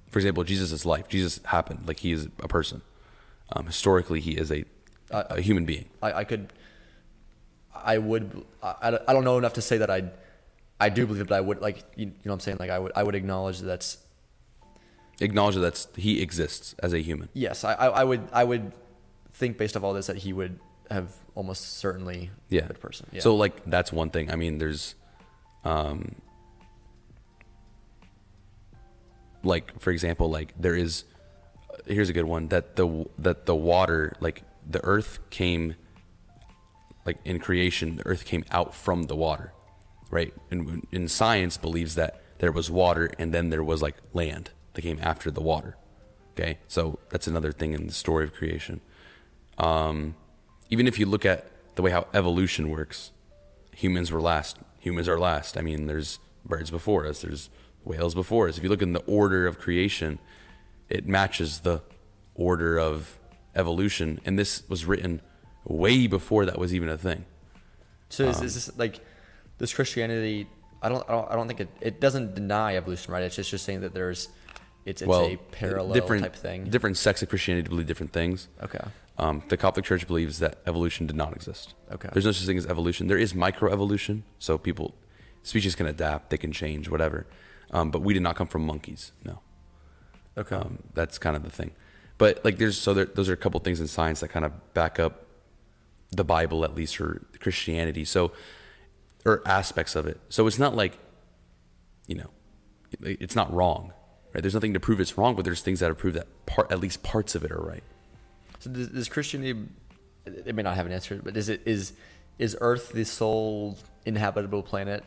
for example, Jesus' life. Jesus happened. Like he is a person. Um, historically, he is a, Uh, a human being. I, I could, I would, I, I I don't know enough to say that I, I do believe it, but I would like, you, you know what I'm saying? Like I would, I would acknowledge that that's, Acknowledge that that's, he exists as a human. yes, I, I, I would, I would think based off all this that he would have almost certainly Yeah. been a person. Yeah. So like that's one thing. I mean, there's, um, like for example, like there is. Here's a good one that the that the water like the earth came. Like in creation, the earth came out from the water, right? And in science believes that there was water and then there was like land that came after the water. Okay, so that's another thing in the story of creation. Um, even if you look at the way how evolution works, humans were last. Humans are last. I mean, there's birds before us. There's whales before us. If you look in the order of creation, it matches the order of evolution. And this was written way before that was even a thing. So is, Um, is this like this Christianity? I don't, I don't, I don't think it, it doesn't deny evolution, right? It's just just saying that there's, it's, it's a parallel different, type thing. Different sects of Christianity believe different things. Okay. Um, the Catholic Church believes that evolution did not exist. Okay. There's no such thing as evolution. There is microevolution, so people, species can adapt, they can change, whatever. Um, but we did not come from monkeys. No. Okay. Um, that's kind of the thing. But like, there's so there, those are a couple things in science that kind of back up the Bible, at least or Christianity. So, or aspects of it. So it's not like, you know, it's not wrong, right? There's nothing to prove it's wrong, but there's things that prove that part, at least parts of it are right. So does, does Christianity? It may not have an answer, but is it is is Earth the sole inhabitable planet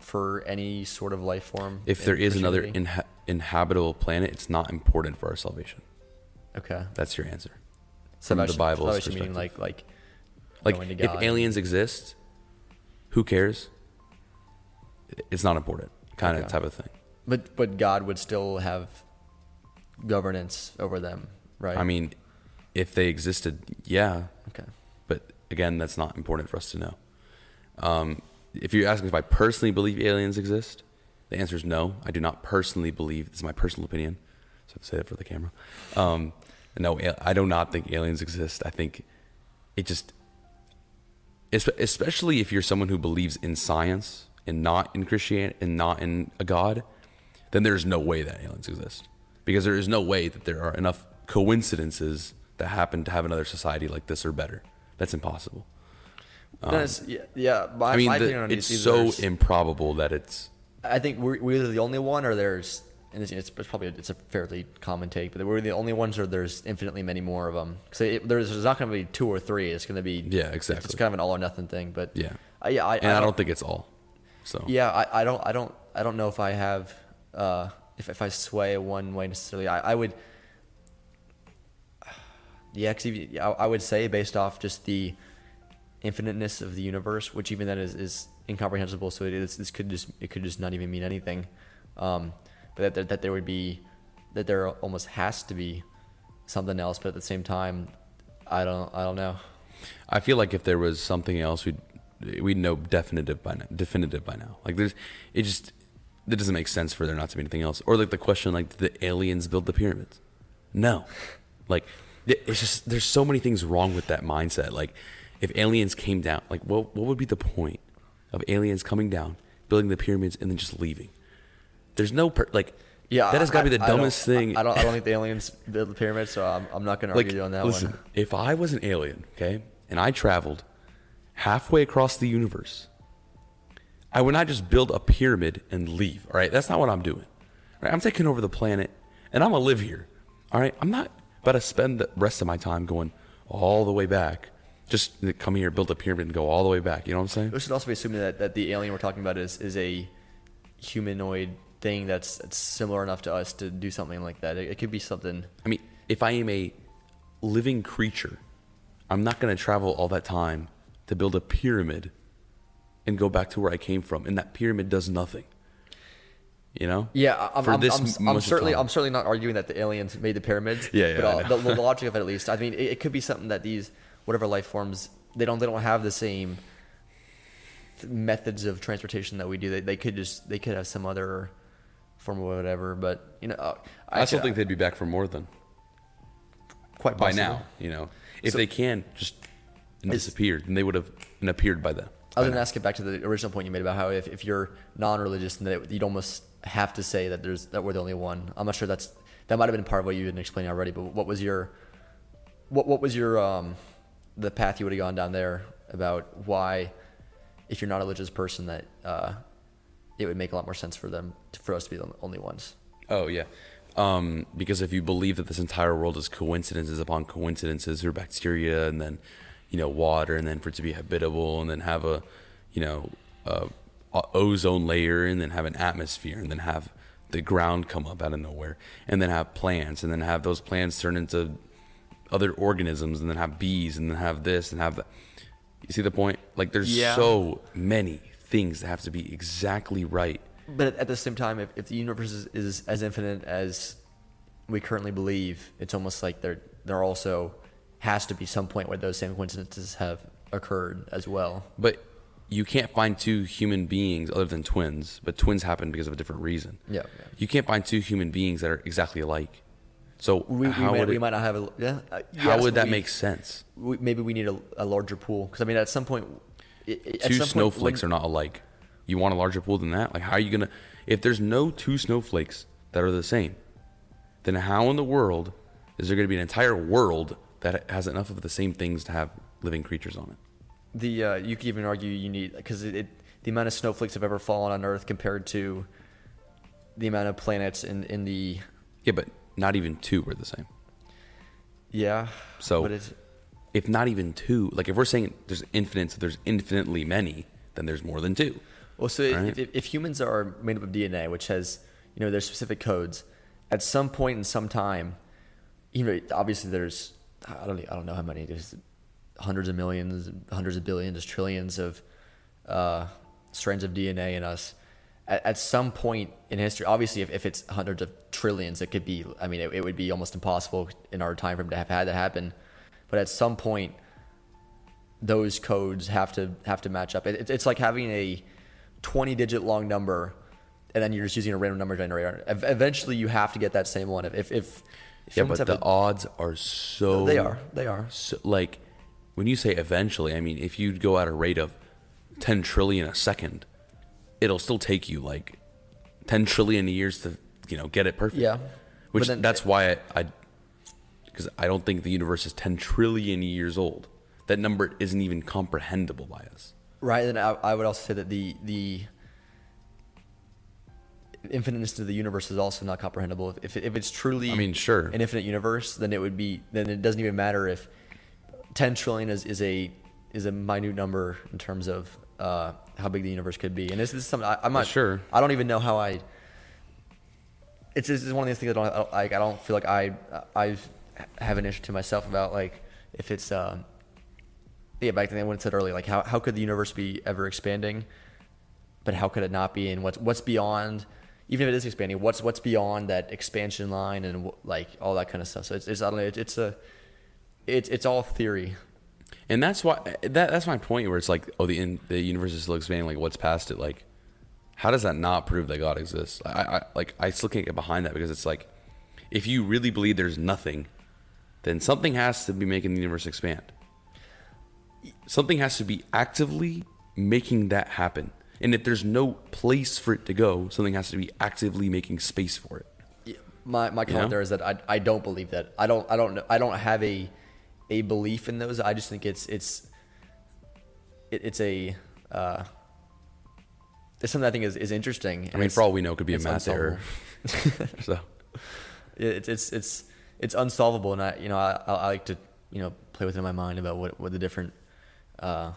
for any sort of life form? If there is another inha- inhabitable planet, it's not important for our salvation. okay, That's your answer. so from the Bible's salvation meaning like like Like, if aliens exist, who cares? It's not important, kind of type of thing. But but God would still have governance over them, right? I mean, if they existed, yeah, okay, but again, that's not important for us to know. Um, if you're asking if I personally believe aliens exist, the answer is no. I do not personally believe. This is my personal opinion. So I say that for the camera. Um, no, I do not think aliens exist. I think it just, especially if you're someone who believes in science and not in Christianity and not in a God, then there's no way that aliens exist because there is no way that there are enough coincidences that happen to have another society like this or better. That's impossible. Dennis, yeah, yeah. My, I mean, the- it's so improbable that it's I think we're, we're either the only one or there's, and it's, it's probably it's a fairly common take, but we're the only ones or there's infinitely many more of them. So there's, there's not going to be two or three. It's going to be Yeah, exactly. It's kind of an all or nothing thing. But yeah. uh, yeah, I, and I, don't think it's all. So Yeah, I, I don't I don't I don't know if I have uh, if if I sway one way necessarily. I, I would. *sighs* Yeah, 'cause I, would say based off just the infiniteness of the universe, which even then is, is incomprehensible. So it is, this could just it could just not even mean anything. Um, but that, that that there would be that there almost has to be something else. But at the same time, I don't I don't know. I feel like if there was something else, we'd we'd know definitive by now. Definitive by now. Like there's, it just it doesn't make sense for there not to be anything else. Or like the question, like did the aliens build the pyramids? No, like it's just there's so many things wrong with that mindset. Like if aliens came down, like what what would be the point of aliens coming down, building the pyramids, and then just leaving? There's no per, like Yeah, that has got to be I- the I dumbest thing. I, I don't I don't *laughs* think the aliens built the pyramids, so I'm, I'm not going to argue you on that listen, one. if I was an alien, okay, and I traveled halfway across the universe, I would not just build a pyramid and leave. All right, that's not what I'm doing. All right, I'm taking over the planet, and I'm gonna live here. All right, I'm not about to spend the rest of my time going all the way back. Just come here, build a pyramid, and go all the way back. You know what I'm saying? We should also be assuming that, that the alien we're talking about is, is a humanoid thing that's, that's similar enough to us to do something like that. It, it could be something. I mean, if I am a living creature, I'm not going to travel all that time to build a pyramid and go back to where I came from, and that pyramid does nothing. You know? Yeah, I- I'm, For I'm, this I'm, I'm certainly. I'm certainly not arguing that the aliens made the pyramids. Yeah, yeah, But uh, the, the *laughs* logic of it, at least, I mean, it, it could be something that these whatever life forms they don't they don't have the same th- methods of transportation that we do. They, they could just they could have some other form of whatever. But you know, uh, I still could- think they'd be back for more than quite by now. You know, if So- they can just disappear, then they would have appeared by then. I was going to ask it back to the original point you made about how if, if you're non-religious, then you'd almost have to say that there's that we're the only one. I'm not sure that's that might have been part of what you didn't explain already. But what was your what what was your um the path you would have gone down there about why if you're not a religious person that uh, it would make a lot more sense for them for us to be the only ones. Oh yeah, um, because if you believe that this entire world is coincidences upon coincidences, or bacteria, and then you know water, and then for it to be habitable, and then have a you know a, a ozone layer, and then have an atmosphere, and then have the ground come up out of nowhere, and then have plants, and then have those plants turn into other organisms, and then have bees, and then have this, and have that. You see the point? Like there's Yeah. so many things that have to be exactly right. But at the same time, if, if the universe is, is as infinite as we currently believe, it's almost like there there also has to be some point where those same coincidences have occurred as well. But you can't find two human beings other than twins, but twins happen because of a different reason. Yeah, yeah. You can't find two human beings that are exactly alike. So We, we, how might, would we it- might not have a yeah. uh, how yes, would that we- make sense? We, maybe we need a, a larger pool because I mean at some point, i- i- Two some point snowflakes when- are not alike. You want a larger pool than that? Like how are you gonna? If there's no two snowflakes that are the same, then how in the world is there gonna be an entire world that has enough of the same things to have living creatures on it? The uh, you could even argue you need because it, it the amount of snowflakes have ever fallen on Earth compared to the amount of planets in in the Yeah, but not even two were the same. yeah. So- but it's, if not even two, like if we're saying there's infinite, so there's infinitely many, then there's more than two. Well, so if, Right. if, if humans are made up of DNA, which has you know there's specific codes, at some point in some time, you know, obviously there's I don't I don't know how many there's hundreds of millions, hundreds of billions, trillions of uh, strands of DNA in us. At, at some point in history, obviously, if, if it's hundreds of trillions, it could be. I mean, it, it would be almost impossible in our time frame to have had that happen. But at some point, those codes have to have to match up. It, it's- like having a 20 digit long number and then you're just using a random number generator. Eventually, you have to get that same one. If, if, if Yeah, but the a- odds are so. they are they are. So, like, when you say eventually, I mean, if you go at a rate of 10 trillion a second, it'll still take you like 10 trillion years to, you know, get it perfect. Yeah. Which then- that's why I, I, because I don't think the universe is 10 trillion years old. That number isn't even comprehensible by us. Right, and I, I would also say that the the infiniteness of the universe is also not comprehensible. If if it's truly, I mean, sure. an infinite universe, then it would be. Then it doesn't even matter if ten trillion is, is a is a minute number in terms of uh, how big the universe could be. And this, this is something I, I'm not Sure. I don't even know how I. It's this is one of these things I don't I don't- like. I don't feel like I I have an issue to myself about like if it's. Uh, yeah, back to what I said earlier, like how, how could the universe be ever expanding, but how could it not be? And what's what's beyond, even if it is expanding, what's what's beyond that expansion line and like all that kind of stuff. So it's, it's I don't know, it's, it's a, it's it's all theory. And that's why that that's my point where it's like, oh, the in, the universe is still expanding. Like, what's past it? Like, how does that not prove that God exists? I, I like I still can't get behind that because it's like, if you really believe there's nothing, then something has to be making the universe expand. Something has to be actively making that happen. And if there's no place for it to go, something has to be actively making space for it. Yeah, My my comment know? there is that I, I don't believe that. I don't I don't know- I don't have a a belief in those. I just think it's it's it, it's a uh, it's something I think is, is interesting. I mean, for all we know, it could be a math error. *laughs* so, it's it's it's it's unsolvable, and I you know I, I like to you know play within my mind about what what the different uh,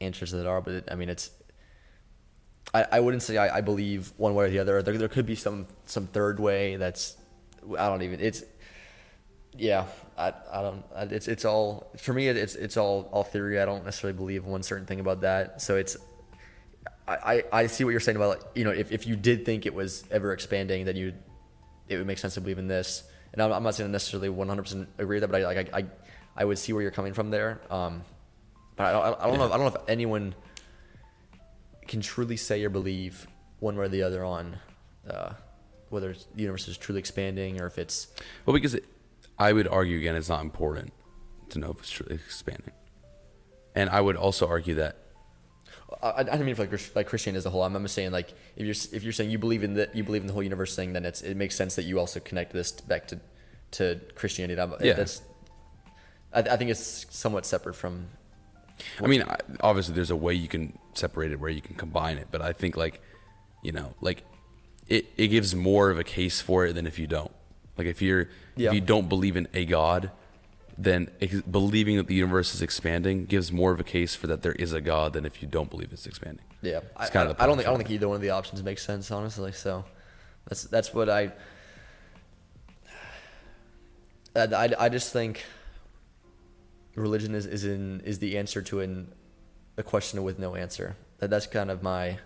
answers that are. But it, I mean, it's I, I wouldn't say I, I believe one way or the other. There there could be some some third way that's I don't even it's yeah I, I don't it's it's all for me it's it's all all theory. I don't necessarily believe one certain thing about that. So it's I, I see what you're saying about you know if, if you did think it was ever expanding then you it would make sense to believe in this. And I'm, I'm not saying I necessarily 100% agree with that, but I like I, I I would see where you're coming from there. Um, but I don't, I don't know. If, I don't know if anyone can truly say or believe one way or the other on uh, whether the universe is truly expanding or if it's Well, because it, I would argue again, it's not important to know if it's truly expanding, and I would also argue that I, I don't mean for like like Christianity as a whole. I'm, I'm just saying like if you're if you're saying you believe in the you believe in the whole universe thing, then it's it makes sense that you also connect this back to to Christianity. That, Yeah. that's I, I think it's somewhat separate from I mean, obviously, there's a way you can separate it where you can combine it, but I think like, you know, like it, it gives more of a case for it than if you don't. Like if you're Yeah. if you don't believe in a god, then ex- believing that the universe is expanding gives more of a case for that there is a god than if you don't believe it's expanding. Yeah, I, It's kind I, of the I don't think I don't think either one of the options makes sense, honestly. So that's that's what I. *sighs* I, I, I just think religion is, is in is the answer to an a question with no answer. That that's kind of my hmm.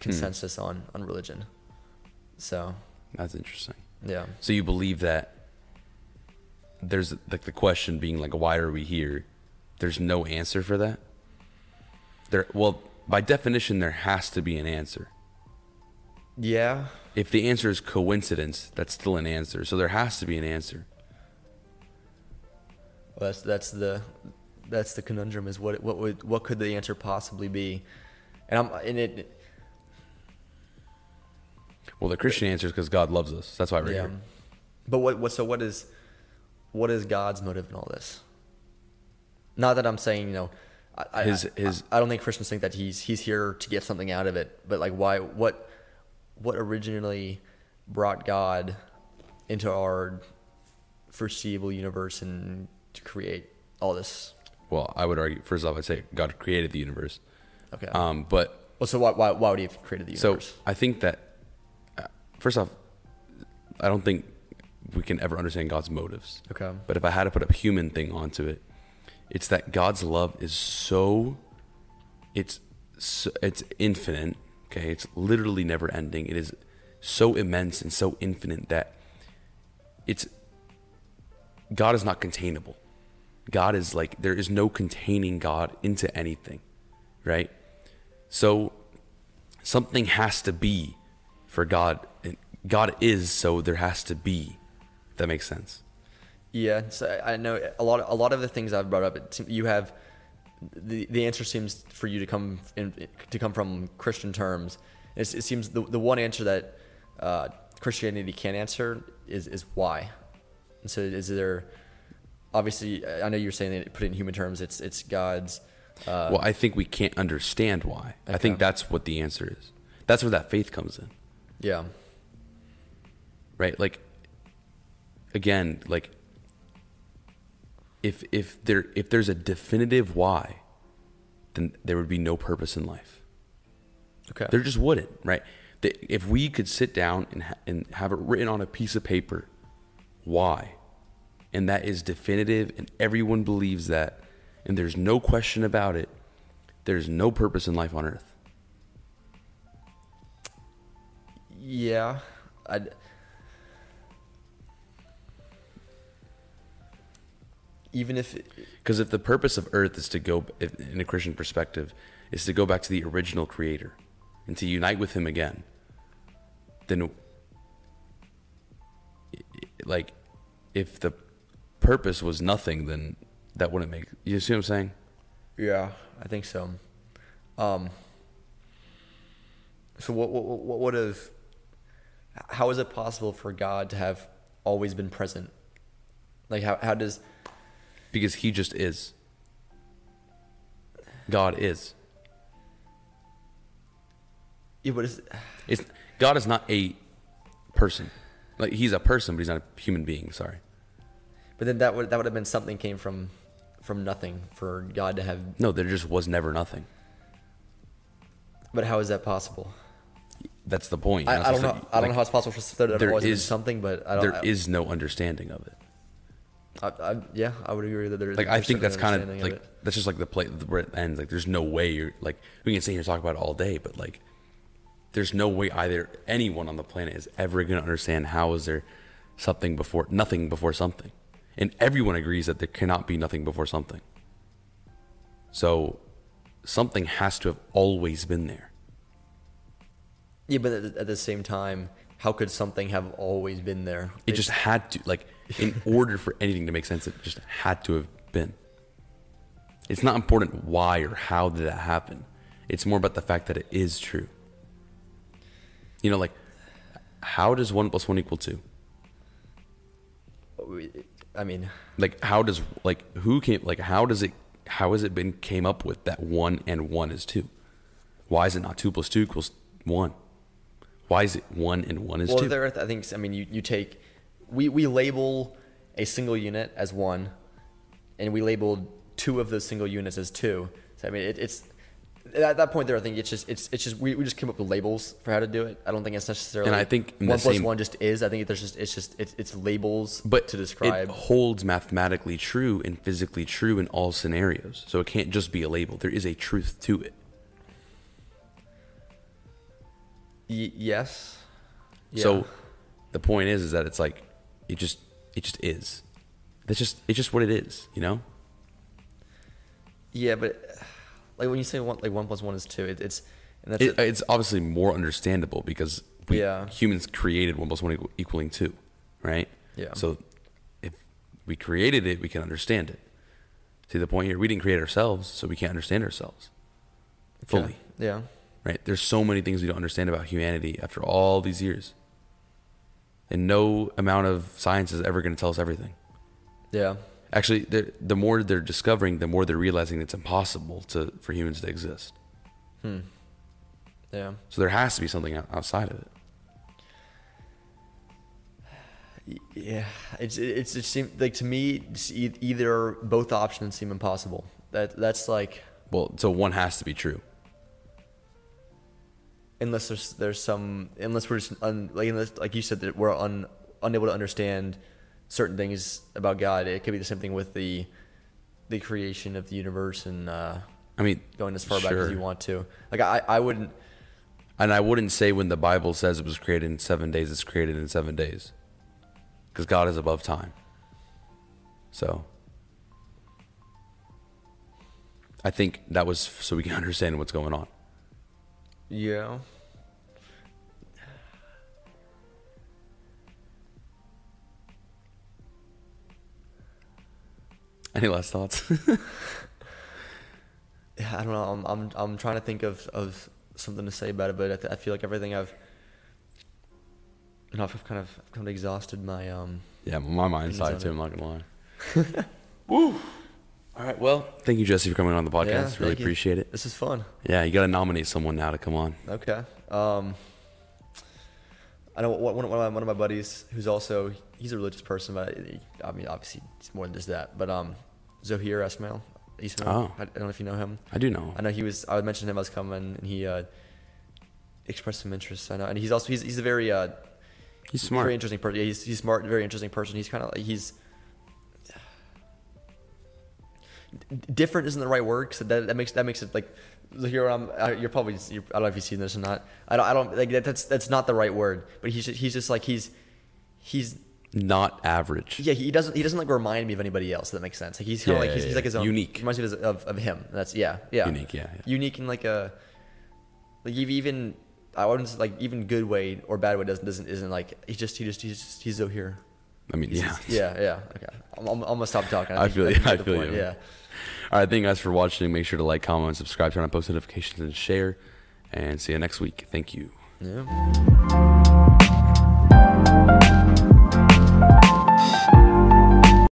consensus on on religion. So That's interesting. yeah, So you believe that there's like the question being like, why are we here? There's no answer for that. There, well, by definition, there has to be an answer. yeah, If the answer is coincidence, that's still an answer. So there has to be an answer. Well, that's that's the that's the conundrum is what what would what could the answer possibly be, and I'm and it Well, the Christian answer is because God loves us. That's why we're yeah. here. But what what so what is what is God's motive in all this? Not that I'm saying you know, I, I- His- I, his- I don't think Christians think that he's he's here to get something out of it. But like why what what originally brought God into our foreseeable universe and to create all this? Well, I would argue. First off, I'd say God created the universe. Okay. Um, but well, so why, why why would he have created the universe? so? I think that uh, first off, I don't think we can ever understand God's motives. okay. But if I had to put a human thing onto it, it's that God's love is so it's so, it's infinite. Okay, it's literally never ending. It is so immense and so infinite that it's God is not containable. God is like there is no containing God into anything, right? So something has to be for God. God is so there has to be. That makes sense. Yeah, so I know a lot. A lot of the things I've brought up, you have the the answer seems for you to come in, to come from Christian terms. It's, it seems the the one answer that uh, Christianity can't answer is is why. And so is there obviously? I know you're saying that put it in human terms. It's it's God's. Uh, well, I think we can't understand why. I think that's what the answer is. That's where that faith comes in, yeah, right? Like, again, like, if if there if there's a definitive why, then there would be no purpose in life. okay. There just wouldn't, right? If we could sit down and ha- and have it written on a piece of paper, why, and that is definitive, and everyone believes that, and there's no question about it, there's no purpose in life on earth. yeah, I. Even if Because if the purpose of earth is to go, if, in a Christian perspective, is to go back to the original creator and to unite with him again, then, like, if the purpose was nothing, then that wouldn't make. You see what I'm saying? Yeah, I think so. Um, so what what what would have? How is it possible for God to have always been present? Like how how does? Because he just is. God is. Yeah, but is, It's God is not a person. Like he's a person, but he's not a human being. Sorry. But then that would that would have been something came from from nothing for God to have. No, there just was never nothing. But how is that possible? That's the point. I, I don't know. to- I don't know how it's possible for there to there is- something, but I don't. There I, is no understanding of it. I, I, yeah, I would agree that there is. Like I think that's kind of like it. that's just like the play where it ends. Like there's no way you're like we can sit here and talk about it all day, but like there's no way either anyone on the planet is ever going to understand how is there something before nothing before something, and everyone agrees that there cannot be nothing before something. So something has to have always been there. Yeah, but at, the same time, how could something have always been there? It just had to like in *laughs* order for anything to make sense, it just had to have been. It's not important why or how did that happen. It's more about the fact that it is true. You know, like how does one plus one equal two? I mean, Like how does like who came like how does it how has it been came up with that one and one is two? Why is it not two plus two equals one? Why is it one and one is well, two? there. I think. I mean, you, you take we we label a single unit as one, and we labeled two of those single units as two. So I mean, it, it's at that point there. I think it's just it's it's just we, we just came up with labels for how to do it. I don't think it's necessarily. And I think one plus same- one just is. I think there's just it's just it's it's labels but to describe. it holds mathematically true and physically true in all scenarios. So it can't just be a label. There is a truth to it. Y- yes. Yeah. So the point is, is that it's like it just it just is. That's just it's just what it is, you know. yeah, but like when you say one like one plus one is two, it, it's and that's It, it. it's obviously more understandable because we, Yeah. humans created one plus one equal, equaling two, right? Yeah. So if we created it, we can understand it. See the point here? We didn't create ourselves, so we can't understand ourselves fully. Yeah. right? There's so many things we don't understand about humanity after all these years. And no amount of science is ever going to tell us everything. Yeah. Actually, the the more they're discovering, the more they're realizing it's impossible to for humans to exist. Hmm. Yeah. So there has to be something outside of it. Yeah, it's it's it seems like to me either both options seem impossible. That that's like Well, so one has to be true. unless there's there's some unless we're just un, like unless, like you said that we're un, unable to understand certain things about God. It could be the same thing with the the creation of the universe and uh, I mean, going as far back as you want to. Like I I wouldn't. And I wouldn't say when the Bible says it was created in seven days, it's created in seven days. Because God is above time. So I think that was so we can *laughs* understand what's going on. Yeah. Any last thoughts? *laughs* Yeah, I don't know. I'm I'm I'm trying to think of of something to say about it, but I, th- I feel like everything I've you know I've kind of kind of exhausted my um yeah, my mind's on too. I'm not gonna lie. *laughs* Woo. All right, well, thank you, Jesse, for coming on the podcast. Yeah, really you. appreciate it. This is fun. Yeah, you gotta nominate someone now to come on. Okay. Um, I know one one of my, one of my buddies who's also he's a religious person, but he- I mean obviously it's more than just that. But um, Zohir Esmail, Ismail. Oh. I, I don't know if you know him. I do know. I know he was. I mentioned him. I was coming, and he uh, expressed some interest. I know, and he's also he's he's a very uh, He's smart. very interesting person. Yeah, he's he's smart, very interesting person. He's kind of like he's different isn't the right word because that, that makes that makes it like here I'm uh, you're probably you're, I don't know if you've seen this or not. I don't I don't like that, that's that's not the right word. But he's just, he's just like he's he's Not average. yeah he doesn't he doesn't like remind me of anybody else. If that makes sense. Like he's kind of like yeah, he's, he's yeah. like his own Unique. Reminds me of, his- of, of him. That's yeah yeah Unique, yeah, yeah. unique in like a like even I wouldn't say, like even good way or bad way doesn't doesn't isn't like he just he just he's just, he's so here. I mean, yeah. *laughs* Yeah yeah okay. I'm, I'm, I'm gonna stop talking. I think- feel you, I feel point, you. Yeah. All right, thank you guys for watching. Make sure to like, comment, subscribe, turn on post notifications, and share. And see you next week. Thank you. Yeah.